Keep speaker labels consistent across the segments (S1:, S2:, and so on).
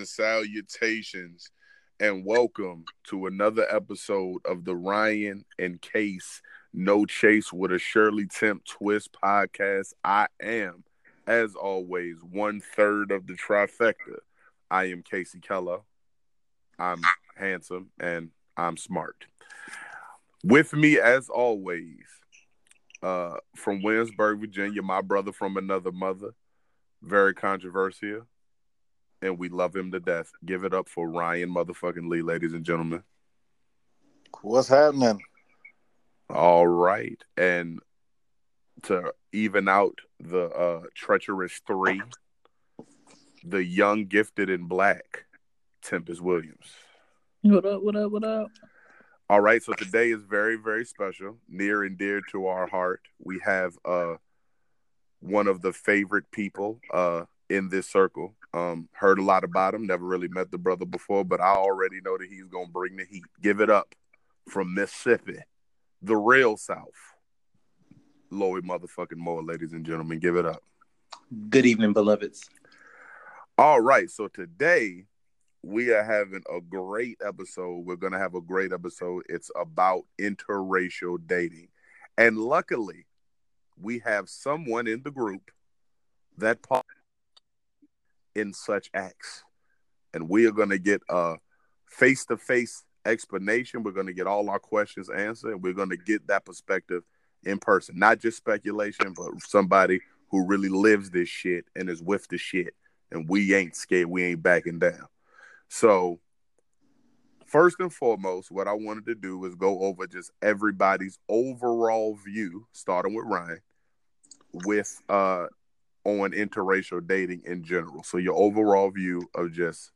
S1: and salutations, and welcome to another episode of the Ryan and Kase No Chase with a Shirley Temp Twist podcast. I am, as always, one third of the trifecta. I am Casey Keller. I'm handsome and I'm smart. With me, as always, uh, from Williamsburg, Virginia, my brother from another mother, very controversial, and we love him to death. Give it up for Ryan motherfucking Lee, ladies and gentlemen.
S2: What's happening?
S1: All right, and to even out the uh, treacherous three, the young, gifted, and black, Tempest Williams.
S3: What up? What up? What up?
S1: All right, so today is very, very special, near and dear to our heart. We have uh one of the favorite people uh in this circle. Um, heard a lot about him, never really met the brother before, but I already know that he's gonna bring the heat. Give it up from Mississippi, the real South. Lloyd motherfucking Moore, ladies and gentlemen, give it up.
S4: Good evening, beloveds.
S1: All right, so today we are having a great episode. We're going to have a great episode. It's about interracial dating. And luckily, we have someone in the group that part in such acts. And we are going to get a face to face explanation. We're going to get all our questions answered. And we're going to get that perspective in person, not just speculation, but somebody who really lives this shit and is with the shit. And we ain't scared. We ain't backing down. So, first and foremost, what I wanted to do is go over just everybody's overall view, starting with Ryan, with uh on interracial dating in general. So, your overall view of just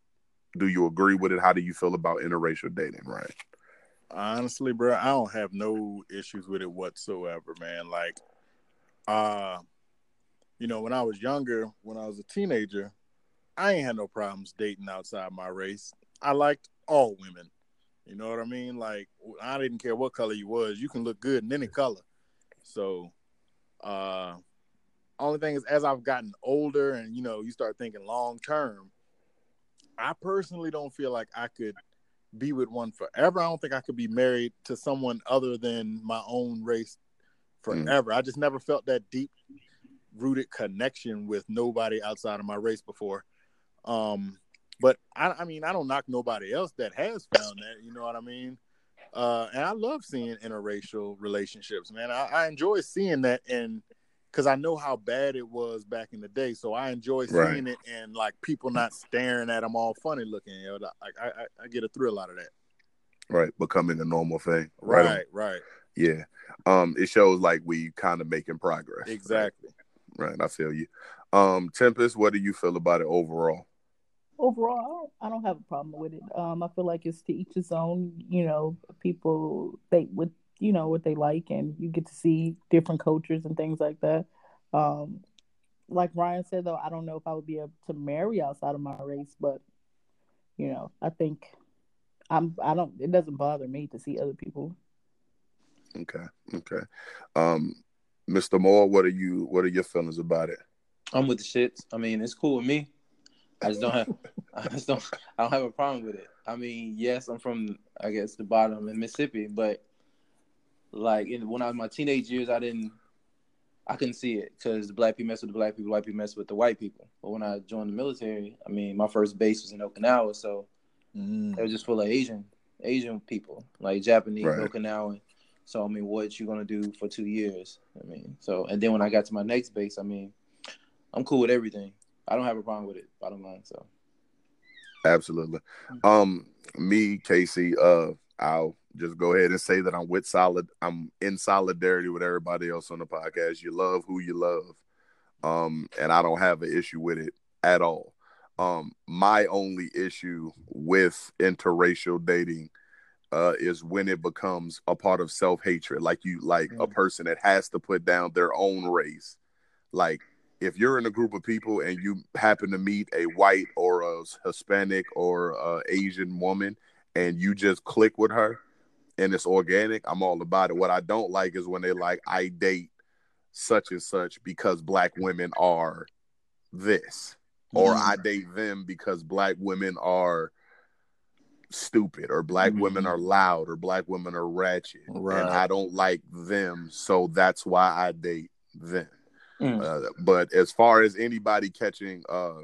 S1: do you agree with it? How do you feel about interracial dating, right?
S2: Honestly, bro, I don't have no issues with it whatsoever, man. Like, uh, you know, when I was younger, when I was a teenager, I ain't had no problems dating outside my race. I liked all women. You know what I mean? Like I didn't care what color you was. You can look good in any color. So uh only thing is as I've gotten older and you know, you start thinking long term, I personally don't feel like I could be with one forever. I don't think I could be married to someone other than my own race forever. Mm. I just never felt that deep rooted connection with nobody outside of my race before. Um, but I, I mean, I don't knock nobody else that has found that. You know what I mean? Uh, and I love seeing interracial relationships, man. I, I enjoy seeing that, and because I know how bad it was back in the day, so I enjoy seeing right. it and like people not staring at them all funny looking. You know, like I, I, I get a thrill out of that.
S1: Right, becoming a normal thing.
S2: Right, right. right.
S1: Yeah. Um, it shows like we kind of making progress.
S2: Exactly.
S1: Right? right, I feel you. Um, Tempest, what do you feel about it overall?
S3: overall, I don't have a problem with it. Um, I feel like it's to each his own. You know, people they would you know what they like, and you get to see different cultures and things like that. Um, like Ryan said, though, I don't know if I would be able to marry outside of my race, but you know, I think I'm. I don't. It doesn't bother me to see other people.
S1: Okay. Okay. Um, Mr. Moore, what are you? What are your feelings about it?
S4: I'm with the shits. I mean, it's cool with me. I just don't have I just don't I don't have a problem with it. I mean, yes, I'm from I guess the bottom in Mississippi, but like in, when I was my teenage years, I didn't I couldn't see it because the black people mess with the black people, white people mess with the white people. But when I joined the military, I mean, my first base was in Okinawa, so mm. it was just full of Asian Asian people, like Japanese, right. Okinawan. So I mean, what you gonna do for two years? I mean, so and then when I got to my next base, I mean, I'm cool with everything. I don't have a problem with it. Bottom line, so
S1: absolutely. Mm-hmm. Um, me, Casey, uh, I'll just go ahead and say that I'm with solid. I'm in solidarity with everybody else on the podcast. You love who you love, um, and I don't have an issue with it at all. Um, my only issue with interracial dating uh, is when it becomes a part of self hatred, like you, like mm-hmm. a person that has to put down their own race, like if you're in a group of people and you happen to meet a white or a Hispanic or a Asian woman and you just click with her and it's organic, I'm all about it. What I don't like is when they like I date such and such because black women are this, or
S2: Mhm.
S1: I date them because black women are stupid, or black women
S2: Mhm.
S1: are loud, or black women are ratchet,
S2: Right.
S1: and I don't like them, so that's why I date them.
S4: Mm.
S1: Uh, but as far as anybody catching uh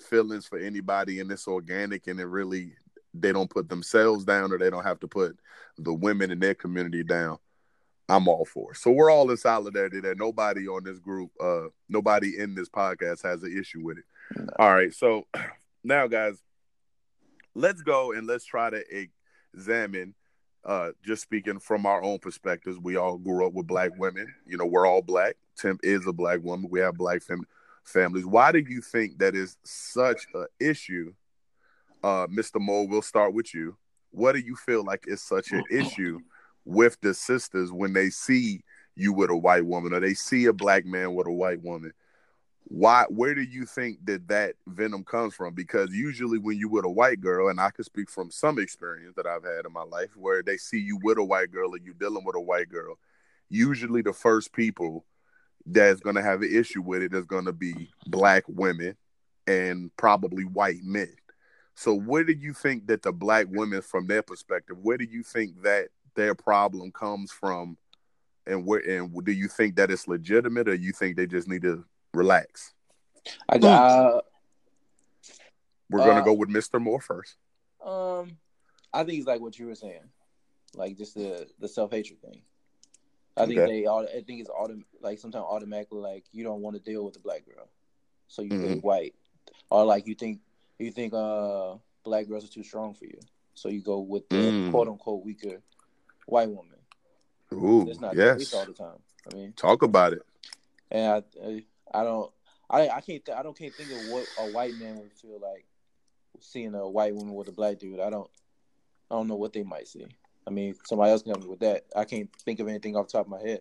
S1: feelings for anybody and it's organic and it really they don't put themselves down or they don't have to put the women in their community down i'm all for it. so we're all in solidarity that nobody on this group uh nobody in this podcast has an issue with it.
S4: No.
S1: all right so now guys let's go and let's try to examine uh just speaking from our own perspectives we all grew up with black women. You know we're all black. Tim is a black woman. We have black fam- families. Why do you think that is such a issue uh mr mo we'll start with you. What do you feel like is such an issue with the sisters when they see you with a white woman or they see a black man with a white woman? Why where do you think that that venom comes from? Because usually when you with a white girl and i can speak from some experience that i've had in my life where they see you with a white girl or you dealing with a white girl usually the first people that's going to have an issue with it is going to be black women and probably white men so where do you think that the black women from their perspective where do you think that their problem comes from and where and do you think that it's legitimate or you think they just need to relax
S4: I got
S1: we're gonna
S4: Uh,
S1: go with mr moore first
S4: um, I think it's like what you were saying, like just the the self hatred thing. I think
S1: Okay.
S4: they all. I think it's autom- like sometimes automatically like you don't want to deal with a black girl, so you
S1: Mhm.
S4: date white, or like you think you think uh black girls are too strong for you, so you go with the
S1: Mm.
S4: quote unquote weaker white woman.
S1: Ooh,
S4: It's not the
S1: yes
S4: case all the time. I mean,
S1: talk about it
S4: and I, I don't, I, I can't, th- I don't, can't think of what a white man would feel like seeing a white woman with a black dude. I don't, I don't know what they might see. I mean, somebody else can help me with that. I can't think of anything off the top of my head.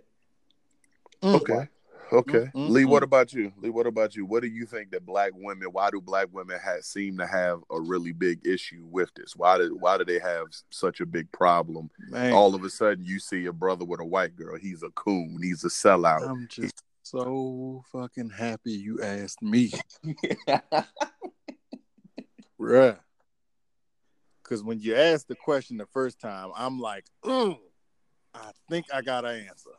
S2: Mm.
S1: okay okay.
S2: Mm, mm,
S1: lee what
S2: mm.
S1: about you? Lee what about you? What do you think that black women why do black women have, seem to have a really big issue with this? Why did why do they have such a big problem?
S2: Man,
S1: all of a sudden you see a brother with a white girl. He's a coon. He's a sellout.
S2: I'm just so fucking happy you asked me, bruh. Because when you asked the question the first time, I'm like, I think I got an answer.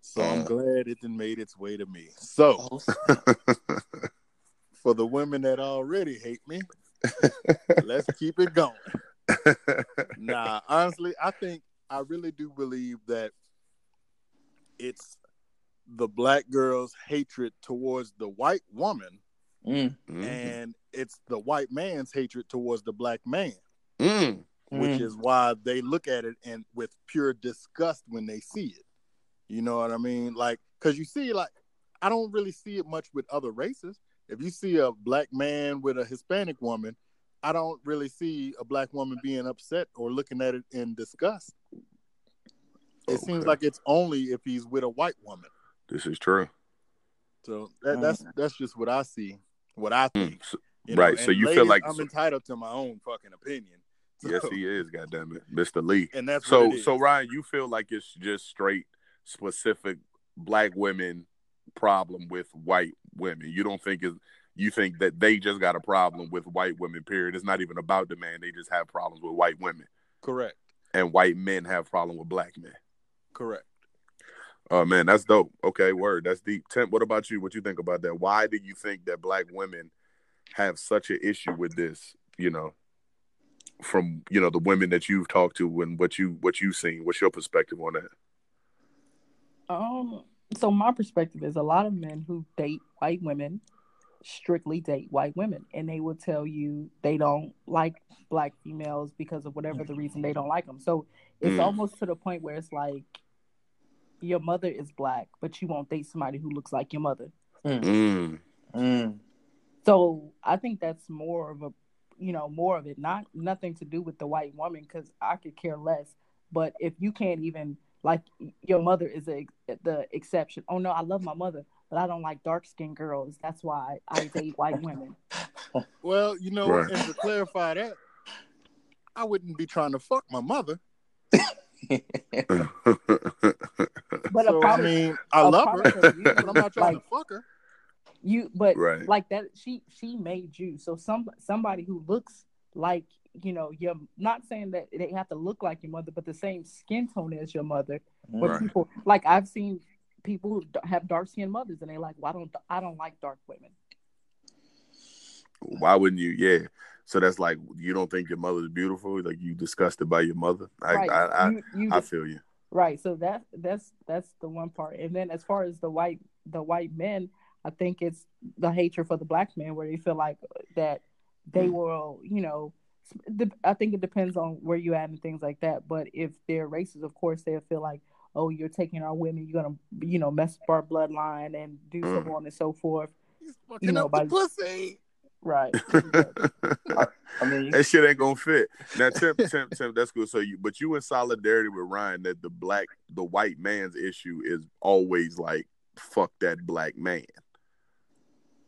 S2: So I'm
S1: Uh.
S2: glad it done made its way to me. So for the women that already hate me, let's keep it going. nah, honestly, I think I really do believe that it's the black girl's hatred towards the white woman
S4: mm,
S1: Mhm.
S2: and it's the white man's hatred towards the black man,
S1: Mm.
S2: which
S4: mm.
S2: is why they look at it and with pure disgust when they see it. You know what I mean? Like, cause you see, like, I don't really see it much with other races. If you see a black man with a Hispanic woman, I don't really see a black woman being upset or looking at it in disgust. It seems like it's only if he's with a white woman.
S1: this is true
S2: So that, that's that's just what I see, what I think.
S1: Mm. So-
S2: you know?
S1: right, so
S2: And
S1: you feel like-
S2: I'm entitled to my own fucking opinion.
S1: yes he is goddamn it mr lee
S2: and that's
S1: so
S2: what it is.
S1: so ryan you feel like it's just straight specific black women problem with white women. You don't think is you think that they just got a problem with white women period. It's not even about the man. They just have problems with white women.
S2: Correct,
S1: and white men have problem with black men.
S2: Correct.
S1: oh man that's dope. Okay word. That's deep. Tim, what about you? What you think about that? Why do you think that black women have such an issue with this you know from you know the women that you've talked to and what you what you've seen? What's your perspective on that
S3: Um, so my perspective is a lot of men who date white women strictly date white women, and they will tell you they don't like black females because of whatever the reason they don't like them. So it's
S1: Mm.
S3: almost to the point where it's like your mother is black, but you won't date somebody who looks like your mother.
S1: mm.
S4: Mm.
S3: So I think that's more of a, you know, more of it. Not nothing to do with the white woman because I could care less. But if you can't even like your mother is a, the exception. Oh no, I love my mother, but I don't like dark skinned girls. That's why I date white women.
S2: Well, you know,
S1: Right.
S2: and to clarify that, I wouldn't be trying to fuck my mother.
S3: But
S2: so,
S3: problem,
S2: I mean, I love her,
S3: you,
S2: but I'm not trying
S3: like,
S2: to fuck her.
S3: You but
S1: Right.
S3: like that she she made you. So some somebody who looks like you know you're not saying that they have to look like your mother, but the same skin tone as your mother. But
S1: Right.
S3: people like I've seen people who have dark skinned mothers and they're like, well, don't I don't like dark women.
S1: Why wouldn't you? Yeah. So that's like you don't think your mother's beautiful? Like you disgusted by your mother? I
S3: right.
S1: I, I,
S3: you, you
S1: I feel you.
S3: Right. So that that's that's the one part. And then as far as the white the white men, I think it's the hatred for the black men where they feel like that they hmm. will, you know, I think it depends on where you at and things like that. But if they're racist, of course they'll feel like, oh, you're taking our women, you're gonna, you know, mess up our bloodline and do so
S1: Mm.
S3: on and so forth.
S2: He's
S3: You know,
S2: up the
S3: by-
S2: pussy.
S3: Right.
S4: I mean,
S1: that shit ain't gonna fit. Now, Tim, Tim, Tim, that's good. So you, but you in solidarity with Ryan that the black, the white man's issue is always like fuck that black man.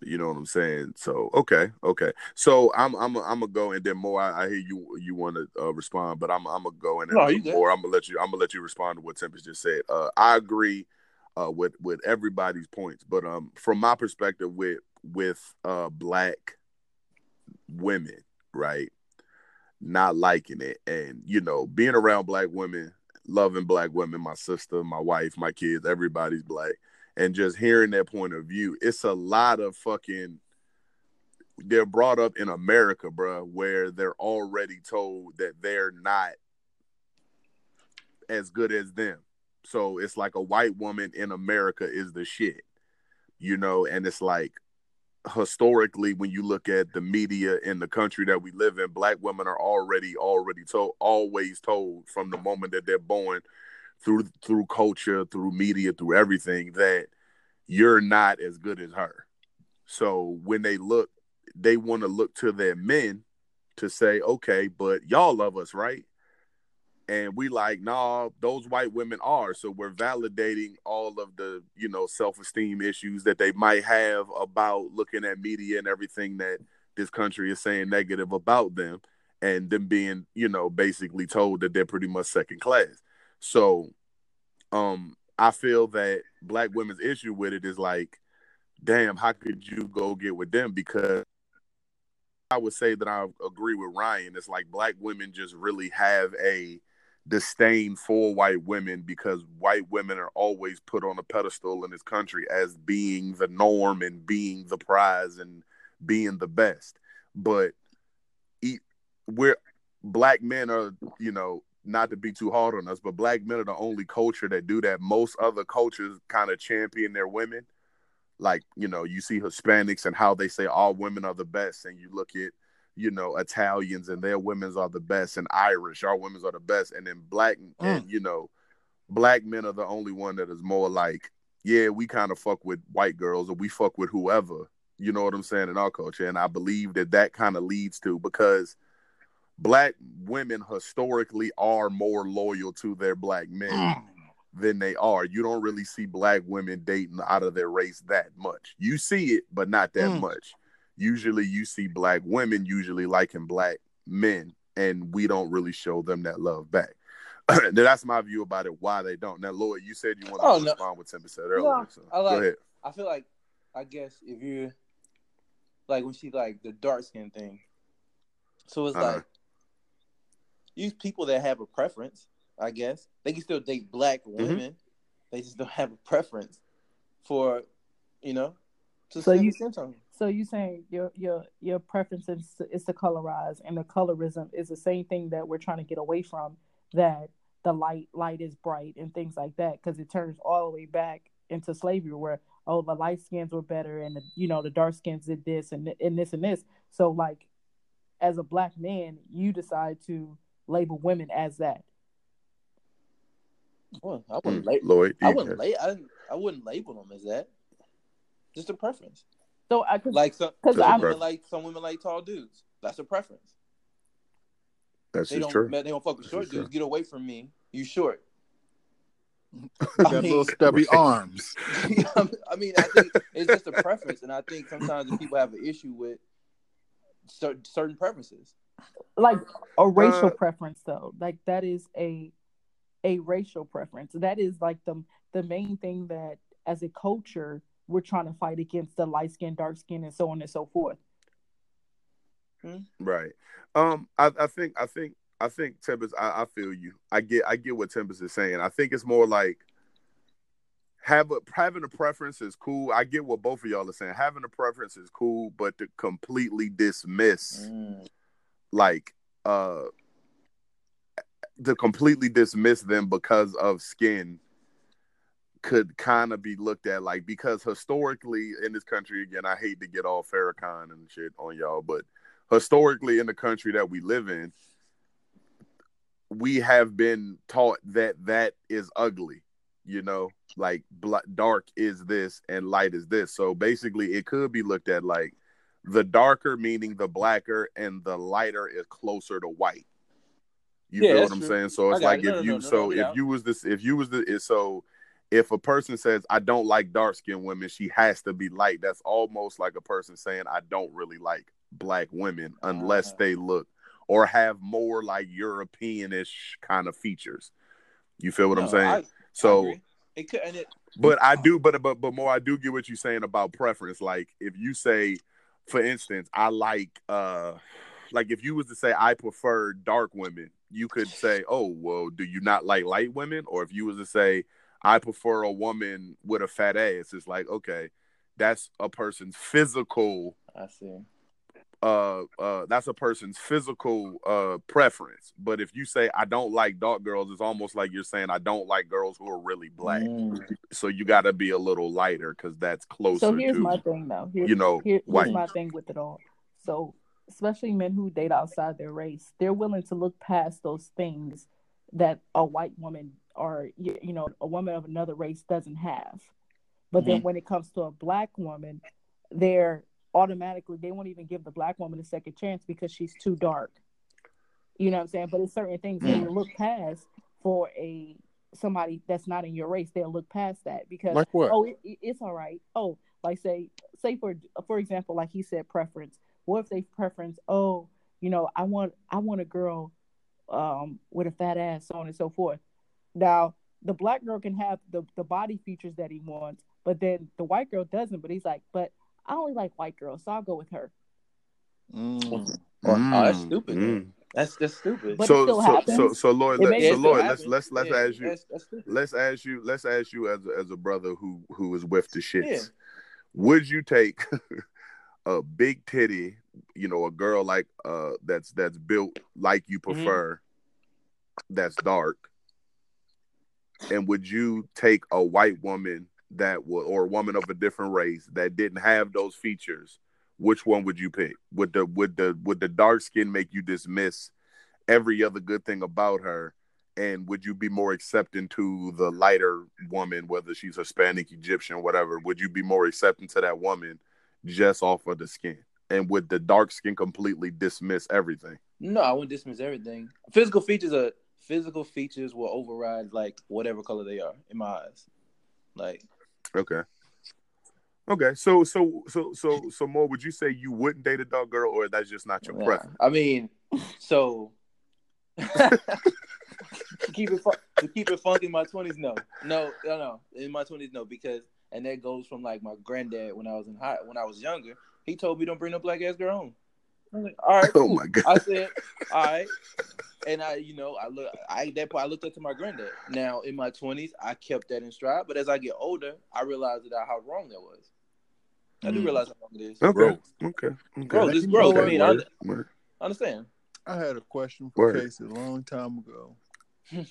S1: You know what I'm saying? So okay, okay. So I'm I'm I'm gonna go and then Moore. I, I hear you you want to uh, respond, but I'm I'm gonna go and then
S4: No,
S1: Moore. I'm gonna let you I'm gonna let you respond to what Tempest just said. Uh, I agree uh, with with everybody's points, but um, from my perspective, with with uh black women, right? Not liking it, and you know, being around black women, loving black women, my sister, my wife, my kids, everybody's black, and just hearing their point of view, it's a lot of fucking. They're brought up in America, bruh, where they're already told that they're not as good as them. So it's like a white woman in America is the shit, you know, and it's like historically when you look at the media in the country that we live in black women are already already told always told from the moment that they're born through through culture through media through everything that you're not as good as her. So when they look they want to look to their men to say okay but y'all love us right? And we like nah those white women are. So we're validating all of the you know self-esteem issues that they might have about looking at media and everything that this country is saying negative about them and them being you know basically told that they're pretty much second class so um i feel that black women's issue with it is like damn how could you go get with them because i would say that i agree with ryan it's like black women just really have a disdain for white women because white women are always put on a pedestal in this country as being the norm and being the prize and being the best. But we're black men are, you know, not to be too hard on us, but black men are the only culture that do that. Most other cultures kind of champion their women. Like, you know, you see Hispanics and how they say all women are the best, and you look at you know Italians and their women's are the best, and Irish our women's are the best, and then black mm. and you know black men are the only one that is more like yeah we kind of fuck with white girls or we fuck with whoever you know what I'm saying in our culture, and I believe that that kind of leads to because black women historically are more loyal to their black men than they are. You don't really see black women dating out of their race that much. You see it, but not that
S2: Mm.
S1: much. Usually you see black women usually liking black men, and we don't really show them that love back. That's my view about it, why they don't. Now, Lloyd, you said you wanted
S4: Oh,
S1: to
S4: no.
S1: respond with Tempest earlier.
S4: No,
S1: so
S4: I like-
S1: go ahead.
S4: I feel like, I guess if you like when she like the dark skin thing, so it's
S1: Uh-huh.
S4: like these people that have a preference. I guess they can still date black
S1: Mm-hmm.
S4: women. They just don't have a preference for, you know, to
S3: So you-
S4: to skin.
S3: So you saying your your your preference is is to colorize, and the colorism is the same thing that we're trying to get away from. That the light light is bright and things like that, because it turns all the way back into slavery, where oh the light skins were better, and the, you know the dark skins did this and and this and this. So like, as a black man, you decide to label women as that.
S4: Well, I wouldn't,
S1: Mm,
S4: la-
S1: Lloyd,
S4: I wouldn't, la- I, I wouldn't label them as that. Just a preference.
S3: So I could
S4: Like some because
S3: I'm-
S4: women like some women like tall dudes. That's a preference.
S1: That's
S4: They
S1: just
S4: don't
S1: true.
S4: they don't fuck with
S1: That's
S4: short
S1: just true.
S4: dudes. Get away from me. You short.
S2: Got
S4: mean-
S2: little stubby arms.
S4: I mean, I think it's just a preference, and I think sometimes people have an issue with certain certain preferences.
S3: Like a racial
S1: Uh,
S3: preference though like that is a a racial preference that is like the the main thing that as a culture we're trying to fight against the light skin, dark skin, and so on and so forth.
S1: Right. Um. I, I think. I think. I think Tempest. I, I feel you. I get. I get what Tempest is saying. I think it's more like have a having a preference is cool. I get what both of y'all are saying. Having a preference is cool, but to completely dismiss,
S4: Mm.
S1: Like, uh, to completely dismiss them because of skin could kind of be looked at like because historically in this country again i hate to get all farrakhan and shit on y'all but historically in the country that we live in we have been taught that that is ugly you know? Like dark is this and light is this. So basically it could be looked at like the darker meaning the blacker and the lighter is closer to white you
S4: Yeah,
S1: feel what i'm
S4: true.
S1: saying so it's like
S4: it. No,
S1: if
S4: no,
S1: you
S4: no,
S1: so if you was this if you was the it- so if a person says i don't like dark skinned women she has to be light that's almost like a person saying i don't really like black women unless
S4: Ah.
S1: they look or have more like europeanish kind of features you feel what i'm saying
S4: I- I
S1: so
S4: agree. it could and it
S1: but I do, but but but Moore, I do get what you're saying about preference. Like if you say, for instance, I like, uh like if you was to say I prefer dark women, you could say, oh well, do you not like light women? Or if you was to say I prefer a woman with a fat ass, it's like okay, that's a person's physical
S4: I see.
S1: Uh uh that's a person's physical uh preference but if you say i don't like dark girls it's almost like you're saying i don't like girls who are really black
S4: Mm.
S1: so you got to be a little lighter because that's closer
S3: So here's
S1: to
S3: my thing, though. Here,
S1: you know
S3: here,
S1: white
S3: my thing with it all. So, especially men who date outside their race, they're willing to look past those things that a white woman or you you know a woman of another race doesn't have. But then when it comes to a black woman, they're automatically they won't even give the black woman a second chance because she's too dark. You know what I'm saying? But it's certain things they look past for a somebody that's not in your race. They'll look past that because
S2: Like
S3: oh, it- it's all right. Oh, like say, say for for example, like he said, preference. What if they preference? Oh, you know, I want I want a girl, um, with a fat ass, so on and so forth. Now, the black girl can have the the body features that he wants, but then the white girl doesn't. But he's like, but I only like white girls, so I'll go with her.
S2: Mm.
S4: Or- oh, that's
S1: Mm,
S4: stupid.
S1: mm.
S4: That's just stupid.
S3: But it
S1: so
S3: still
S1: so,
S3: happens.
S1: so so Lloyd let,
S3: makes-
S1: so
S3: it still
S1: Lloyd let's let's let's
S4: Yeah,
S1: ask you
S4: That's, that's
S1: let's ask you let's ask you as a, as a brother who who is with the shits
S4: Yeah.
S1: would you take a big titty you know a girl like uh that's that's built like you
S4: Mm-hmm.
S1: prefer that's dark and would you take a white woman that would or a woman of a different race that didn't have those features which one would you pick would the would the would the dark skin make you dismiss every other good thing about her and would you be more accepting to the lighter woman whether she's hispanic egyptian whatever would you be more accepting to that woman just off of the skin and would the dark skin completely dismiss everything
S4: No, I wouldn't dismiss everything. Physical features are physical features will override like whatever color they are in my eyes. Like
S1: okay okay so so so so so Moore would you say you wouldn't date a dog girl or that's just not your
S4: nah.
S1: preference
S4: I mean, so to keep it fun, to keep it funky in my twenties, no, no, no, no. In my twenties, no, because and that goes from like my granddad when I was in high when I was younger. He told me don't bring no black ass girl home. I'm like, all right,
S1: oh
S4: cool.
S1: my god
S4: I said, all right. And I, you know, I look, I that point, I looked up to my granddad. Now in my twenties, I kept that in stride, but as I get older, I realized that how wrong that was. I do
S2: Mm.
S4: realize how wrong it is.
S1: okay
S2: Growth.
S1: okay okay
S4: Growth, it's
S2: You
S4: growth.
S2: know
S4: I
S2: what?
S4: mean, I
S1: Word, word.
S4: understand.
S2: I had a question for
S1: Word.
S2: Casey a long time ago.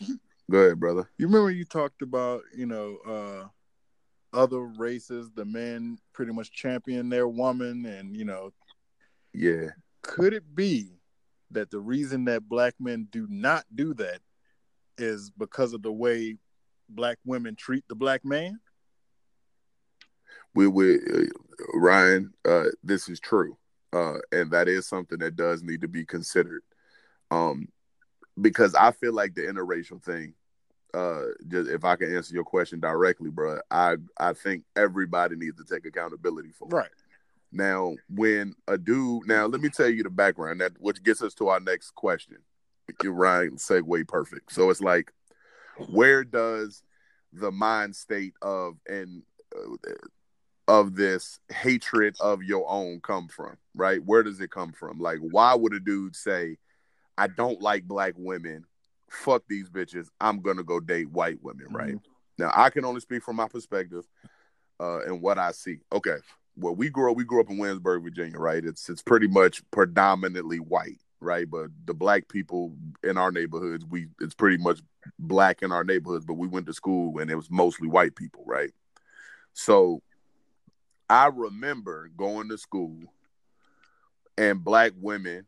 S1: go ahead brother
S2: You remember you talked about, you know, uh other races, the men pretty much champion their woman and, you know,
S1: yeah
S2: could it be that the reason that black men do not do that is because of the way black women treat the black man?
S1: we we uh, Ryan, uh, this is true, uh, and that is something that does need to be considered, um, because I feel like the interracial thing. Uh, just if I can answer your question directly, bro, I I think everybody needs to take accountability for. it. Now, when a dude, now let me tell you the background that which gets us to our next question. You're right, segue perfect. So it's like, where does the mind state of and uh, of this hatred of your own come from? Right? Where does it come from? Like, why would a dude say, "I don't like black women"? Fuck these bitches. I'm gonna go date white women. Right now, I can only speak from my perspective uh, and what I see. Okay, well, we grew up. We grew up in Williamsburg, Virginia. Right? It's it's pretty much predominantly white. Right? But the black people in our neighborhoods, we it's pretty much black in our neighborhoods. But we went to school and it was mostly white people. Right? So I remember going to school and black women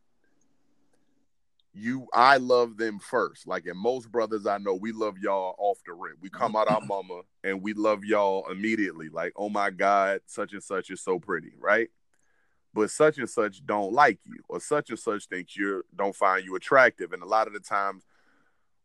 S1: you I love them first. Like in most brothers I know, we love y'all off the rip. We come out our mama and we love y'all immediately. Like, oh my God, such and such is so pretty, right? But such and such don't like you, or such and such thinks you don't find you attractive. And a lot of the times,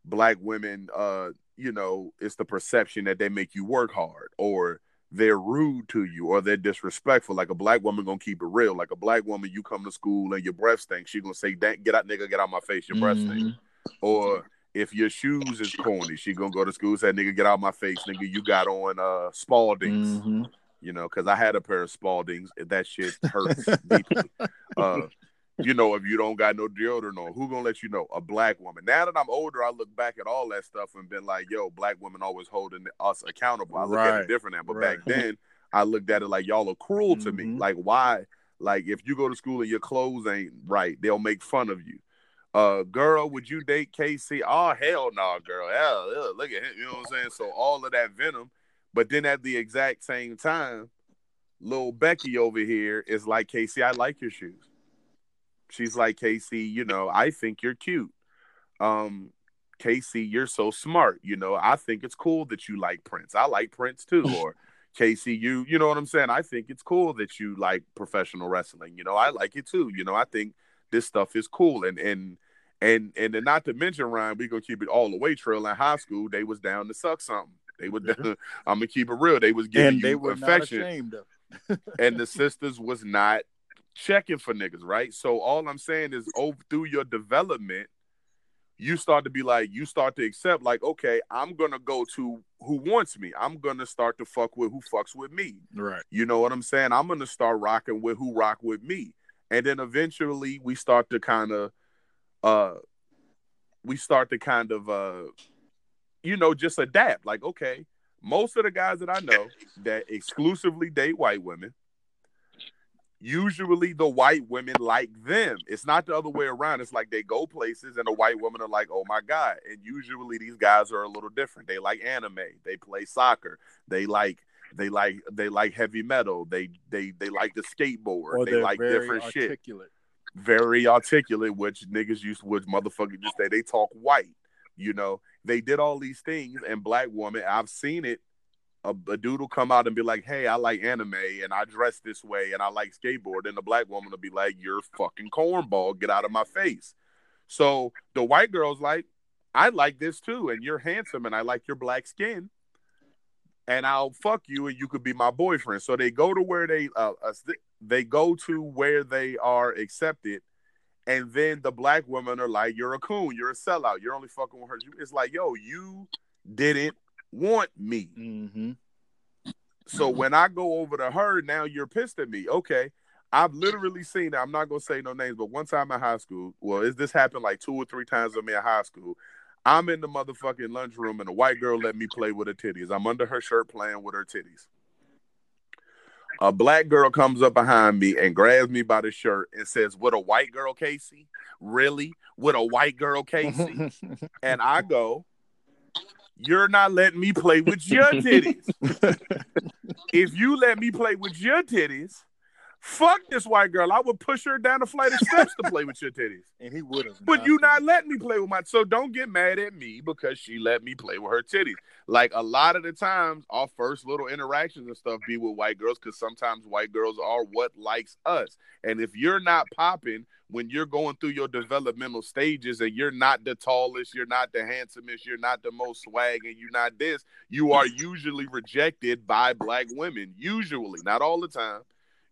S1: black women, uh, you know, it's the perception that they make you work hard, or they're rude to you or they're disrespectful. Like a black woman gonna keep it real. Like a black woman, you come to school and your breath stinks, she gonna say, "Get out, nigga, get out my face, your breath mm-hmm. stinks." Or if your shoes is corny, she gonna go to school and say, "Nigga, get out my face, nigga, you got on uh Spaldings." Mm-hmm. You know, because I had a pair of Spaldings. That shit hurts deeply. Uh, you know, if you don't got no deodorant on, who gonna let you know? A black woman. Now that I'm older, I look back at all that stuff and been like, yo, black women always holding us accountable. I look right. at it different now. But right. back then, I looked at it like y'all are cruel to mm-hmm. me. Like, why? Like, if you go to school and your clothes ain't right, they'll make fun of you. Uh, girl, would you date Casey? Oh, hell no, nah, girl. Hell, look at him. You know what I'm saying? So all of that venom. But then at the exact same time, little Becky over here is like, Casey, I like your shoes. She's like, Casey, you know, I think you're cute. Um, Casey, you're so smart. You know, I think it's cool that you like Prince. I like Prince too. Or Casey, you, you know what I'm saying? I think it's cool that you like professional wrestling. You know, I like it too. You know, I think this stuff is cool. And and and and then not to mention, Ryan, we gonna keep it all the way. Trail in high school, they was down to suck something. They were. Mm-hmm. I'm gonna keep it real. They was giving and they you were affection, and the sisters was not checking for niggas, right? So all I'm saying is, over through your development, you start to be like, you start to accept, like, okay, I'm gonna go to who wants me. I'm gonna start to fuck with who fucks with me.
S2: Right.
S1: You know what I'm saying? I'm gonna start rocking with who rock with me. And then eventually we start to kind of uh we start to kind of uh you know just adapt. Like, okay, most of the guys that I know that exclusively date white women usually the white women like them. It's not the other way around. It's like they go places and the white women are like, oh my God. And usually these guys are a little different. They like anime, they play soccer, they like they like they like heavy metal, they they they like the skateboard, they like different articulate. shit. Very articulate, which niggas used to, which motherfuckers just say they talk white. You know, they did all these things and black woman, I've seen it a, a, dude will come out and be like, "Hey, I like anime and I dress this way and I like skateboard," and the black woman will be like, "You're fucking cornball, get out of my face." So the white girl's like, "I like this too, and you're handsome, and I like your black skin, and I'll fuck you, and you could be my boyfriend." So they go to where they uh, uh they go to where they are accepted. And then the black women are like, "You're a coon. You're a sellout. You're only fucking with her." It's like, yo, you didn't want me.
S2: Mm-hmm.
S1: So when I go over to her, now you're pissed at me. Okay. I've literally seen. I'm not gonna say no names, but one time in high school, well, is this happened like two or three times with me in high school. I'm in the motherfucking lunchroom and a white girl let me play with her titties. I'm under her shirt playing with her titties. A black girl comes up behind me and grabs me by the shirt and says, With a white girl, Casey? Really? With a white girl, Casey? and I go, you're not letting me play with your titties. if you let me play with your titties, fuck this white girl. I would push her down the flight of steps to play with your titties.
S2: And he would have.
S1: But you not letting me play with my so don't get mad at me because she let me play with her titties. Like a lot of the times, our first little interactions and stuff be with white girls because sometimes white girls are what likes us. And if you're not popping, when you're going through your developmental stages and you're not the tallest, you're not the handsomest, you're not the most swag, and you're not this, you are usually rejected by black women. Usually, not all the time.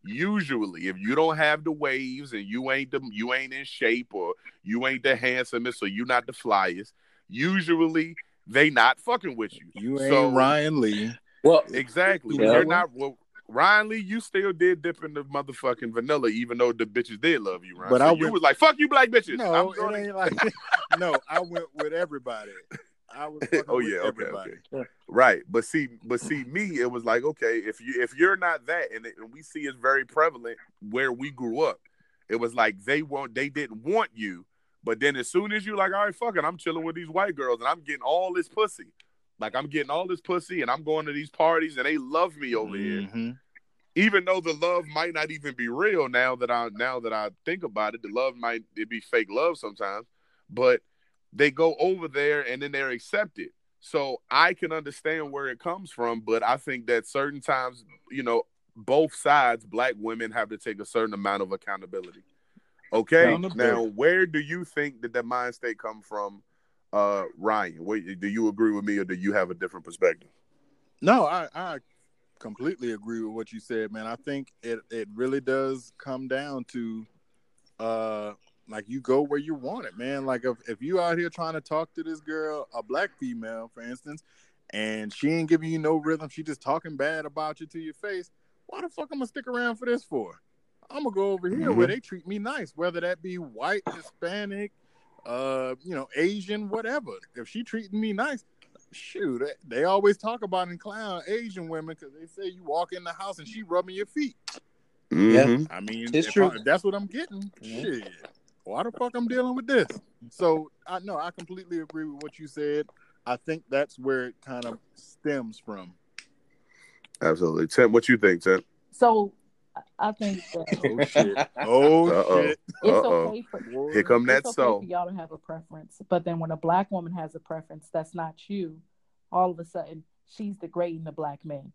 S1: Usually, if you don't have the waves and you ain't the you ain't in shape or you ain't the handsomest or you not the flyest, usually they not fucking with you.
S2: You ain't so, Ryan Lee.
S1: Well, exactly. You are not. Well, Ryan Lee, you still did dip in the motherfucking vanilla, even though the bitches did love you, Ryan.
S2: But
S1: so
S2: I
S1: you was like, "Fuck you, black bitches."
S2: No,
S1: I'm
S2: it ain't like no. I went with everybody. I was fucking
S1: Oh,
S2: with
S1: yeah, okay,
S2: everybody.
S1: Right, but see, but see, me, it was like, okay, if you if you're not that, and, it, and we see it's very prevalent where we grew up, it was like they want, they didn't want you, but then as soon as you like, all right, fuck it, I'm chilling with these white girls, and I'm getting all this pussy, like I'm getting all this pussy, and I'm going to these parties, and they love me over here,
S2: Mhm.
S1: even though the love might not even be real. Now that I now that I think about it, the love might it be fake love sometimes, but they go over there and then they're accepted. So I can understand where it comes from, but I think that certain times, you know, both sides, black women have to take a certain amount of accountability. Okay. Now, where do you think that that mind state come from, uh, Ryan? Wait, do you agree with me or do you have a different perspective?
S2: No, I, I completely agree with what you said, man. I think it it really does come down to uh like you go where you want it, man. Like if, if you out here trying to talk to this girl, a black female, for instance, and she ain't giving you no rhythm, she just talking bad about you to your face, why the fuck I'm gonna stick around for this for? I'm gonna go over here where they treat me nice, whether that be white, Hispanic, uh, you know, Asian, whatever. If she treating me nice, shoot, they, they always talk about and clown Asian women because they say you walk in the house and she rubbing your feet.
S1: Mhm.
S2: I mean,
S4: It's
S2: if,
S4: true.
S2: I- if that's what I'm getting.
S4: Yeah.
S2: Shit, why the fuck I'm dealing with this? So I know I completely agree with what you said. I think that's where it kind of stems from.
S1: Absolutely. Tim, what you think, Tim?
S3: So I- I think that
S2: Oh shit! Oh
S1: Uh-oh.
S2: shit!
S3: it's
S1: Uh-oh.
S3: okay for
S1: Here come that
S3: it's okay
S1: soul.
S3: y'all to have a preference, but then when a black woman has a preference that's not you, all of a sudden she's degrading the black man.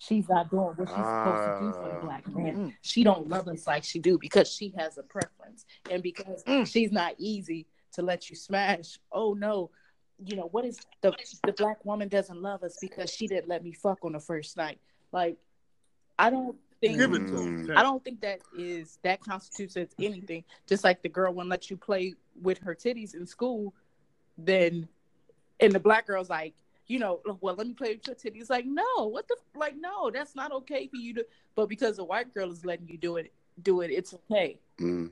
S3: She's not doing what she's supposed to do for the
S1: Ah.
S3: black man.
S2: Mm.
S3: She don't love us like she do because she has a preference and because
S2: Mm.
S3: she's not easy to let you smash. Oh no, you know what is the the black woman doesn't love us because she didn't let me fuck on the first night. Like I don't think
S2: Give it to
S1: Mm.
S3: I don't think that is that constitutes as anything. Just like the girl wouldn't let you play with her titties in school, then and the black girl's like, you know, well, let me play with your titties. Like, no, what the like, no, that's not okay for you to. But because the white girl is letting you do it, do it, it's okay.
S1: Mm.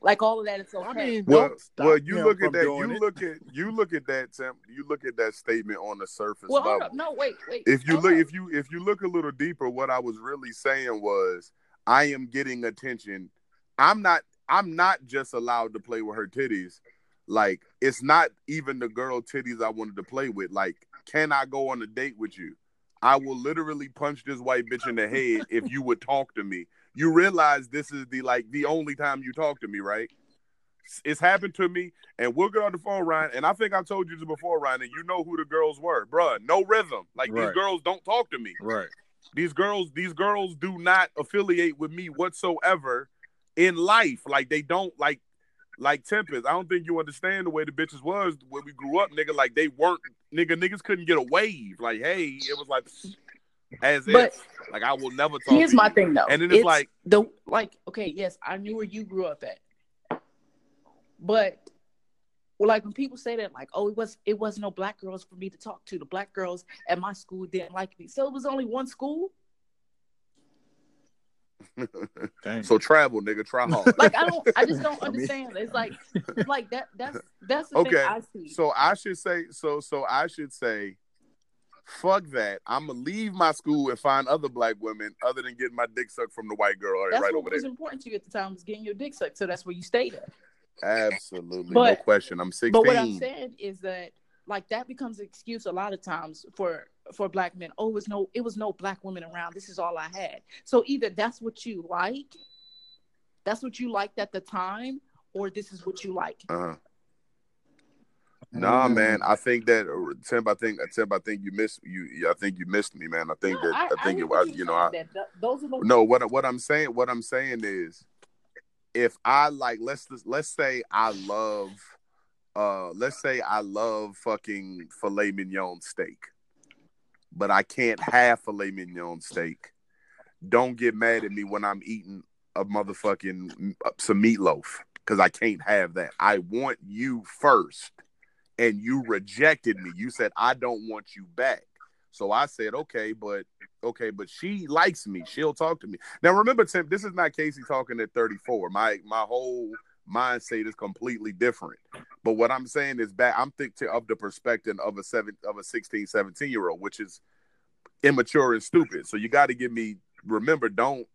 S3: Like all of that, it's okay.
S2: I mean,
S1: Well, well, you look at that.
S2: doing
S1: You
S2: it.
S1: look at you look at that. Tim. You look at that statement on the surface
S3: well, hold
S1: level.
S3: up. No, wait, wait.
S1: if you look
S3: up.
S1: if you if you look a little deeper what i was really saying was i am getting attention i'm not i'm not just allowed to play with her titties like it's not even the girl titties i wanted to play with like can i go on a date with you i will literally punch this white bitch in the head if you would talk to me you realize this is the like the only time you talk to me right it's happened to me and we'll get on the phone, Ryan. And I think I told you this before, Ryan, and you know who the girls were, bruh. No rhythm. Like these girls don't talk to me.
S2: Right.
S1: These girls, these girls do not affiliate with me whatsoever in life. Like they don't like like Tempest. I don't think you understand the way the bitches was when we grew up, nigga. Like they weren't nigga, niggas couldn't get a wave. Like, hey, it was like as
S3: But-
S1: if like I will never talk
S3: Here's
S1: to
S3: my
S1: you.
S3: thing though.
S1: And then it's like-
S3: the like okay, yes, I knew where you grew up at. But well, like when people say that, like, oh, it was it was no black girls for me to talk to. The black girls at my school didn't like me. So it was only one school?
S2: Dang.
S1: so travel, nigga, try hard.
S3: Like I don't I just don't understand. It's like like that that's that's the
S1: Okay,
S3: thing I see.
S1: So I should say so so I should say fuck that. I'm gonna leave my school and find other black women other than getting my dick sucked from the white girl right,
S3: that's
S1: right
S3: what
S1: over
S3: was
S1: there.
S3: important to you at the time was getting your dick sucked. So that's where you stayed at.
S1: Absolutely, no question. I'm 16.
S3: But what I'm saying is that like that becomes an excuse a lot of times for for black men. Oh, it was no it was no black women around. This is all I had. So either that's what you like, that's what you liked at the time, or this is what you like.
S1: uh-huh. Nah, man. I think that uh, Tim. I think Tim. I think you missed you. I think you missed me, man. I think
S3: No,
S1: that. I, think
S3: hear
S1: it
S3: what
S1: was.
S3: you're
S1: You know. I,
S3: that those are the
S1: no. What what I'm saying. What I'm saying is, if I like, let's let's say I love, uh, let's say I love fucking filet mignon steak, but I can't have filet mignon steak. Don't get mad at me when I'm eating a motherfucking uh, some meatloaf because I can't have that. I want you first, and you rejected me. You said I don't want you back. So I said, okay, but okay, but she likes me. She'll talk to me. Now remember, Tim, this is not Casey talking at 34. My my whole mindset is completely different. But what I'm saying is back I'm thinking of the perspective of a seven of a 16, 17 year old, which is immature and stupid. So you got to give me remember, don't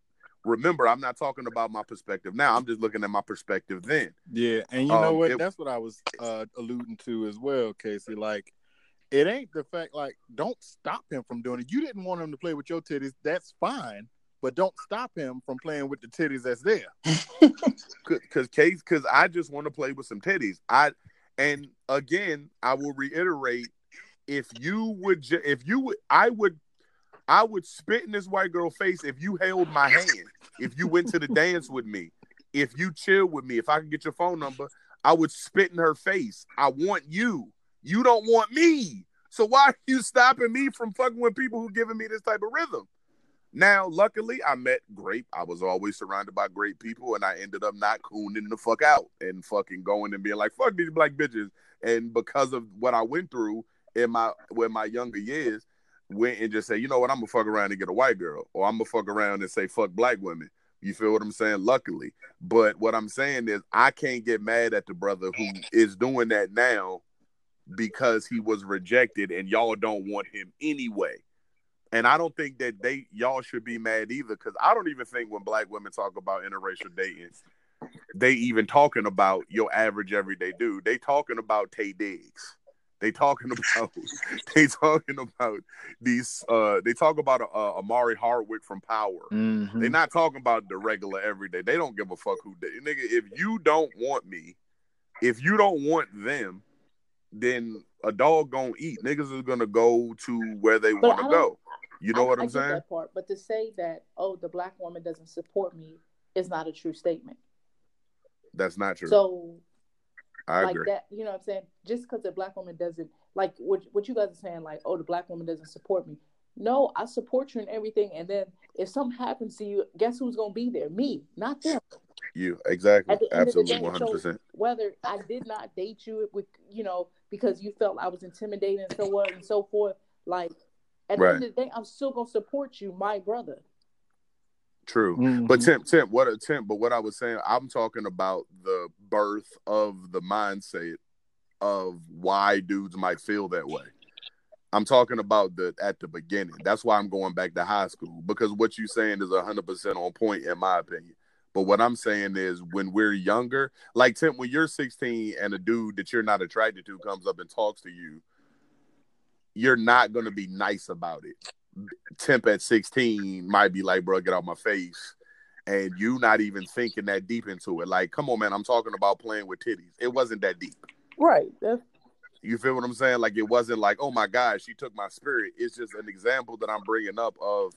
S1: remember I'm not talking about my perspective now. I'm just looking at my perspective then.
S2: Yeah, and you know
S1: Um,
S2: what?
S1: it-
S2: That's what I was uh, alluding to as well, Casey. Like, it ain't the fact like don't stop him from doing it. You didn't want him to play with your titties. That's fine, but don't stop him from playing with the titties that's there.
S1: because case because I just want to play with some titties. I and again I will reiterate if you would ju- if you would I would I would spit in this white girl face if you held my hand if you went to the dance with me if you chill with me if I could get your phone number I would spit in her face. I want you. You don't want me. So why are you stopping me from fucking with people who giving me this type of rhythm? Now, luckily, I met great. I was always surrounded by great people, and I ended up not cooning the fuck out and fucking going and being like, "Fuck these black bitches." And because of what I went through in my when my younger years, went and just say, "You know what? I'm gonna fuck around and get a white girl, or I'm gonna fuck around and say fuck black women." You feel what I'm saying? Luckily, but what I'm saying is, I can't get mad at the brother who is doing that now because he was rejected, and y'all don't want him anyway. And I don't think that they y'all should be mad either, because I don't even think when black women talk about interracial dating, they even talking about your average everyday dude. They talking about Taye Diggs. They talking about they talking about these. uh They talk about uh, Omari Hardwick from Power.
S2: Mm-hmm.
S1: They're not talking about the regular everyday. They don't give a fuck who they nigga. If you don't want me, if you don't want them, then a dog gonna eat. Niggas is gonna go to where they want to go. You know
S3: I-
S1: what
S3: I
S1: I'm
S3: get
S1: saying?
S3: That part, but to say that oh the black woman doesn't support me is not a true statement.
S1: That's not true.
S3: So
S1: I
S3: like
S1: agree.
S3: that, you know what I'm saying? Just because the black woman doesn't like what what you guys are saying, like, oh, the black woman doesn't support me. No, I support you in everything. And then if something happens to you, guess who's gonna be there? Me, not them.
S1: You exactly,
S3: At the end of the
S1: absolutely,
S3: day,
S1: one hundred percent.
S3: whether I did not date you with you know, because you felt I was intimidating and so on and so forth, like at the
S1: Right.
S3: end of the day, I'm still gonna support you, my brother.
S1: True.
S2: Mm-hmm.
S1: But Tim, Tim, what a Tim, but what I was saying, I'm talking about the birth of the mindset of why dudes might feel that way. I'm talking about the at the beginning. That's why I'm going back to high school because what you're saying is 100% on point in my opinion. But what I'm saying is when we're younger, like Tim, when you're 16 and a dude that you're not attracted to comes up and talks to you, you're not going to be nice about it. Temp at 16 might be like, bro, get out my face. And you not even thinking that deep into it. Like, come on, man, I'm talking about playing with titties. It wasn't that deep.
S3: Right. That's
S1: You feel what I'm saying? Like, it wasn't like, oh my God, she took my spirit. It's just an example that I'm bringing up of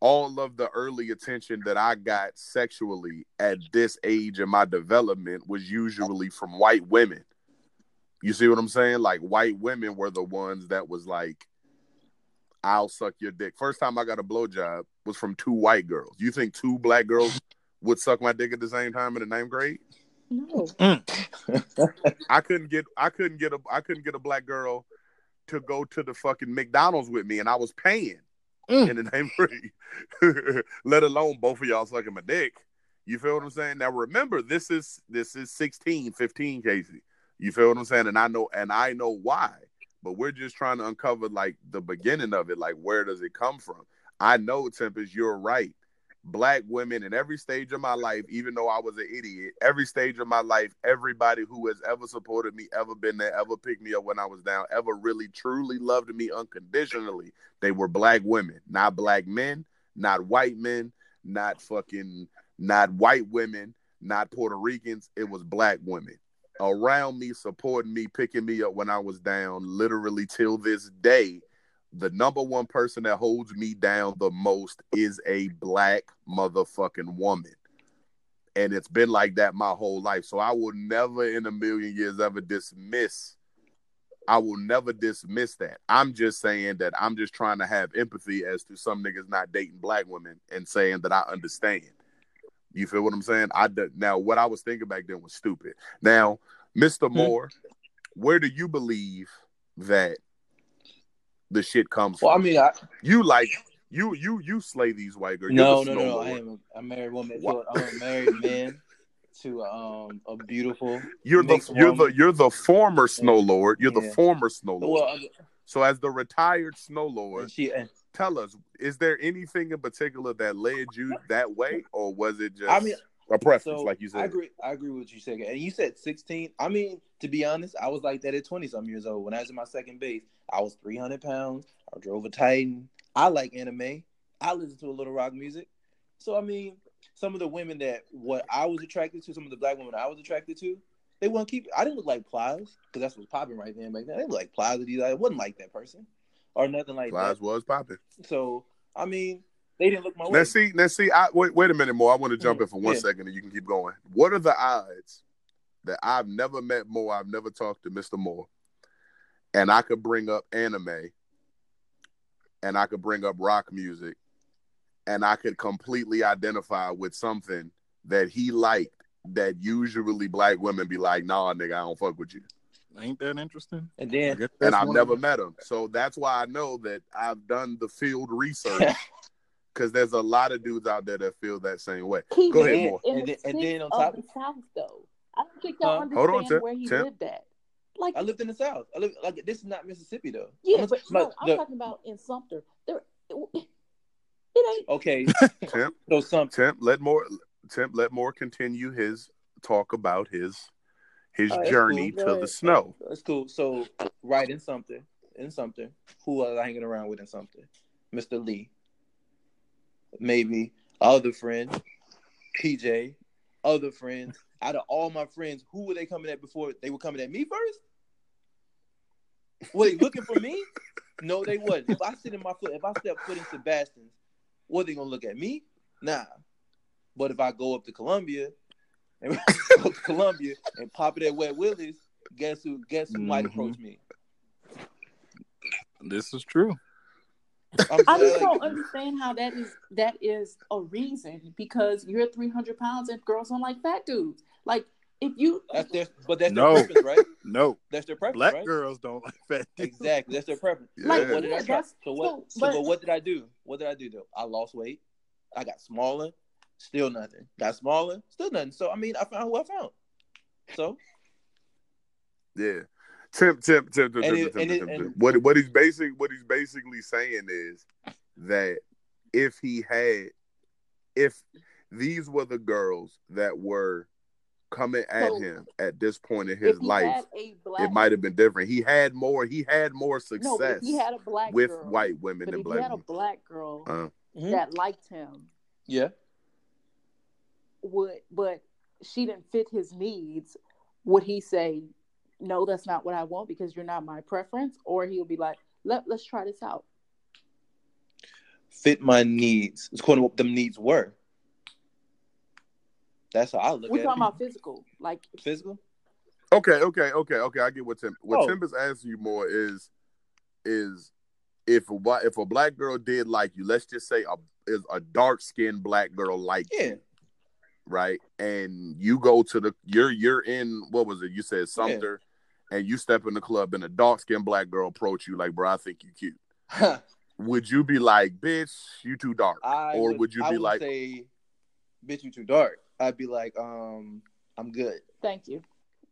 S1: all of the early attention that I got sexually at this age in my development was usually from white women. You see what I'm saying? Like, white women were the ones that was like, I'll suck your dick. First time I got a blowjob was from two white girls. You think two black girls would suck my dick at the same time in the ninth grade?
S3: no.
S1: I couldn't get I couldn't get a I couldn't get a black girl to go to the fucking McDonald's with me and I was paying
S2: Mm.
S1: in the ninth grade. Let alone both of y'all sucking my dick. You feel what I'm saying? Now remember this is this is 16, 15 Casey. You feel what I'm saying? And I know and I know why. But we're just trying to uncover like the beginning of it, like where does it come from? I know Tempest, you're right. Black women in every stage of my life, even though I was an idiot, every stage of my life, everybody who has ever supported me, ever been there, ever picked me up when I was down, ever really truly loved me unconditionally, they were black women, not black men, not white men, not fucking, not white women, not Puerto Ricans. It was black women around me, supporting me, picking me up when I was down, literally till this day the number one person that holds me down the most is a black motherfucking woman. And it's been like that my whole life. So I will never in a million years ever dismiss. I will never dismiss that. I'm just saying that I'm just trying to have empathy as to some niggas not dating black women and saying that I understand. You feel what I'm saying? I d- now what I was thinking back then was stupid. Now, Mr. Moore, where do you believe that the shit comes from?
S4: Well, I mean, I,
S1: you like you you you slay these white girls.
S4: no, no, no, no. I
S1: lord.
S4: am a, a married woman. So I'm a married man to um a beautiful.
S1: You're the
S4: mixed
S1: you're the you're the former snow lord. You're the former snow lord.
S4: Well,
S1: So as the retired snow lord,
S4: and she and
S1: tell us, is there anything in particular that led you that way, or was it just
S4: I mean,
S1: a preference,
S4: so
S1: like you said?
S4: I agree. I agree with what you said. And you said 16. I mean, to be honest, I was like that at 20 some years old. When I was in my second base, I was 300 pounds. I drove a Titan. I like anime. I listen to a little rock music. So I mean, some of the women that what I was attracted to, some of the black women I was attracted to, they wouldn't keep. I didn't look like Plies because that's what's popping right then back then. They look like Plies. I wasn't like that person or nothing like
S1: that. Plies was popping.
S4: that. So I mean, they didn't look my way.
S1: Let's see. Let's see. I, wait, wait a minute Moore. I want to jump
S4: Mm,
S1: in for one
S4: yeah.
S1: second, and you can keep going. What are the odds that I've never met Moore? I've never talked to Mister Moore, and I could bring up anime, and I could bring up rock music, and I could completely identify with something that he liked. That usually black women be like, "Nah, nigga, I don't fuck with you,"
S2: Ain't that interesting?
S4: And then,
S1: and I've never
S2: of
S1: met him. So that's why I know that I've done the field research. Because there's a lot of dudes out there that feel that same way.
S3: He
S1: Go ahead,
S3: lived
S1: Moore.
S3: in
S4: And
S3: the
S4: then- and then
S3: sticks
S4: on
S3: of
S4: top-
S3: the South, though. I don't think y'all
S4: Huh?
S3: understand
S1: Hold on, Tim.
S3: where he
S1: Tim.
S3: lived at. Like,
S4: I lived in the South. I lived like this is not Mississippi though.
S3: yeah,
S4: I'm
S3: but
S4: my-
S3: no, I'm
S4: the-
S3: talking about in Sumter. There, it, it ain't.
S4: okay,
S1: Tim,
S4: so some
S1: Tim, let Moore Tim let Moore continue his talk about his his
S4: Oh,
S1: journey
S4: cool.
S1: to
S3: Go
S1: the snow.
S4: That's cool. So right in something, in something. Who was I hanging around with in something? Mr. Lee. Maybe other friend, PJ, other friends. Out of all my friends, who were they coming at before? They were coming at me first. Were they looking for me? No, they wasn't. If I sit in my foot, if I step foot in Sebastian's, what they gonna look at me? Nah. But if I go up to Columbia and go to Columbia and pop it at Wet Willie's, guess who? Guess who might
S2: Mhm.
S4: approach me?
S2: This is true.
S4: I'm
S3: I just don't understand how that is that is a reason because you're 300 pounds and girls don't like fat dudes. Like if you
S4: that's their, but that's
S2: No.
S4: their preference, right?
S2: No,
S4: That's their preference,
S2: black
S4: right?
S2: girls don't like fat dudes.
S4: Exactly, that's their preference.
S1: Like,
S4: So what did I
S3: yeah,
S4: try? So what?
S3: so,
S4: So,
S3: but-
S4: but what did I do? What did I do though? I lost weight. I got smaller. Still nothing. Got smaller. Still nothing. So I mean, I found who I found. So
S1: Yeah. Tim,
S4: it- and it-
S1: Tim, Tim.
S4: and-
S1: What what he's basic what he's basically saying is that if he had if these were the girls that were coming at
S3: So,
S1: him at this point in his life,
S3: black
S1: it might have been different. He had more he had more success
S3: but if he had a black
S1: with
S3: girl,
S1: white women
S3: but
S1: than
S3: if he
S1: black
S3: had a black girl
S1: Uh,
S3: that liked him,
S4: yeah,
S3: would but she didn't fit his needs, would he say, "No, that's not what I want because you're not my preference," or he'll be like, "Let let's try this out."
S4: fit my needs. It's according to what them needs were. That's how I look
S3: We're
S4: at
S3: talking
S4: it.
S3: about physical, like
S4: Physical.
S1: Okay, okay, okay, okay. I get what Tim. What
S4: Oh.
S1: Tim is asking you Moore is, is if a if a black girl did like you, let's just say a is a dark skinned black girl like
S4: Yeah.
S1: you, right? And you go to the you're you're in what was it? You said Sumter, and you step in the club, and a dark skinned black girl approach you like, bro, I think you cute. Would you be like, bitch, you too dark,
S4: I
S1: or would, you
S4: I
S1: be
S4: would
S1: like,
S4: say, bitch, you too dark. I'd be like, um, I'm good.
S3: thank you.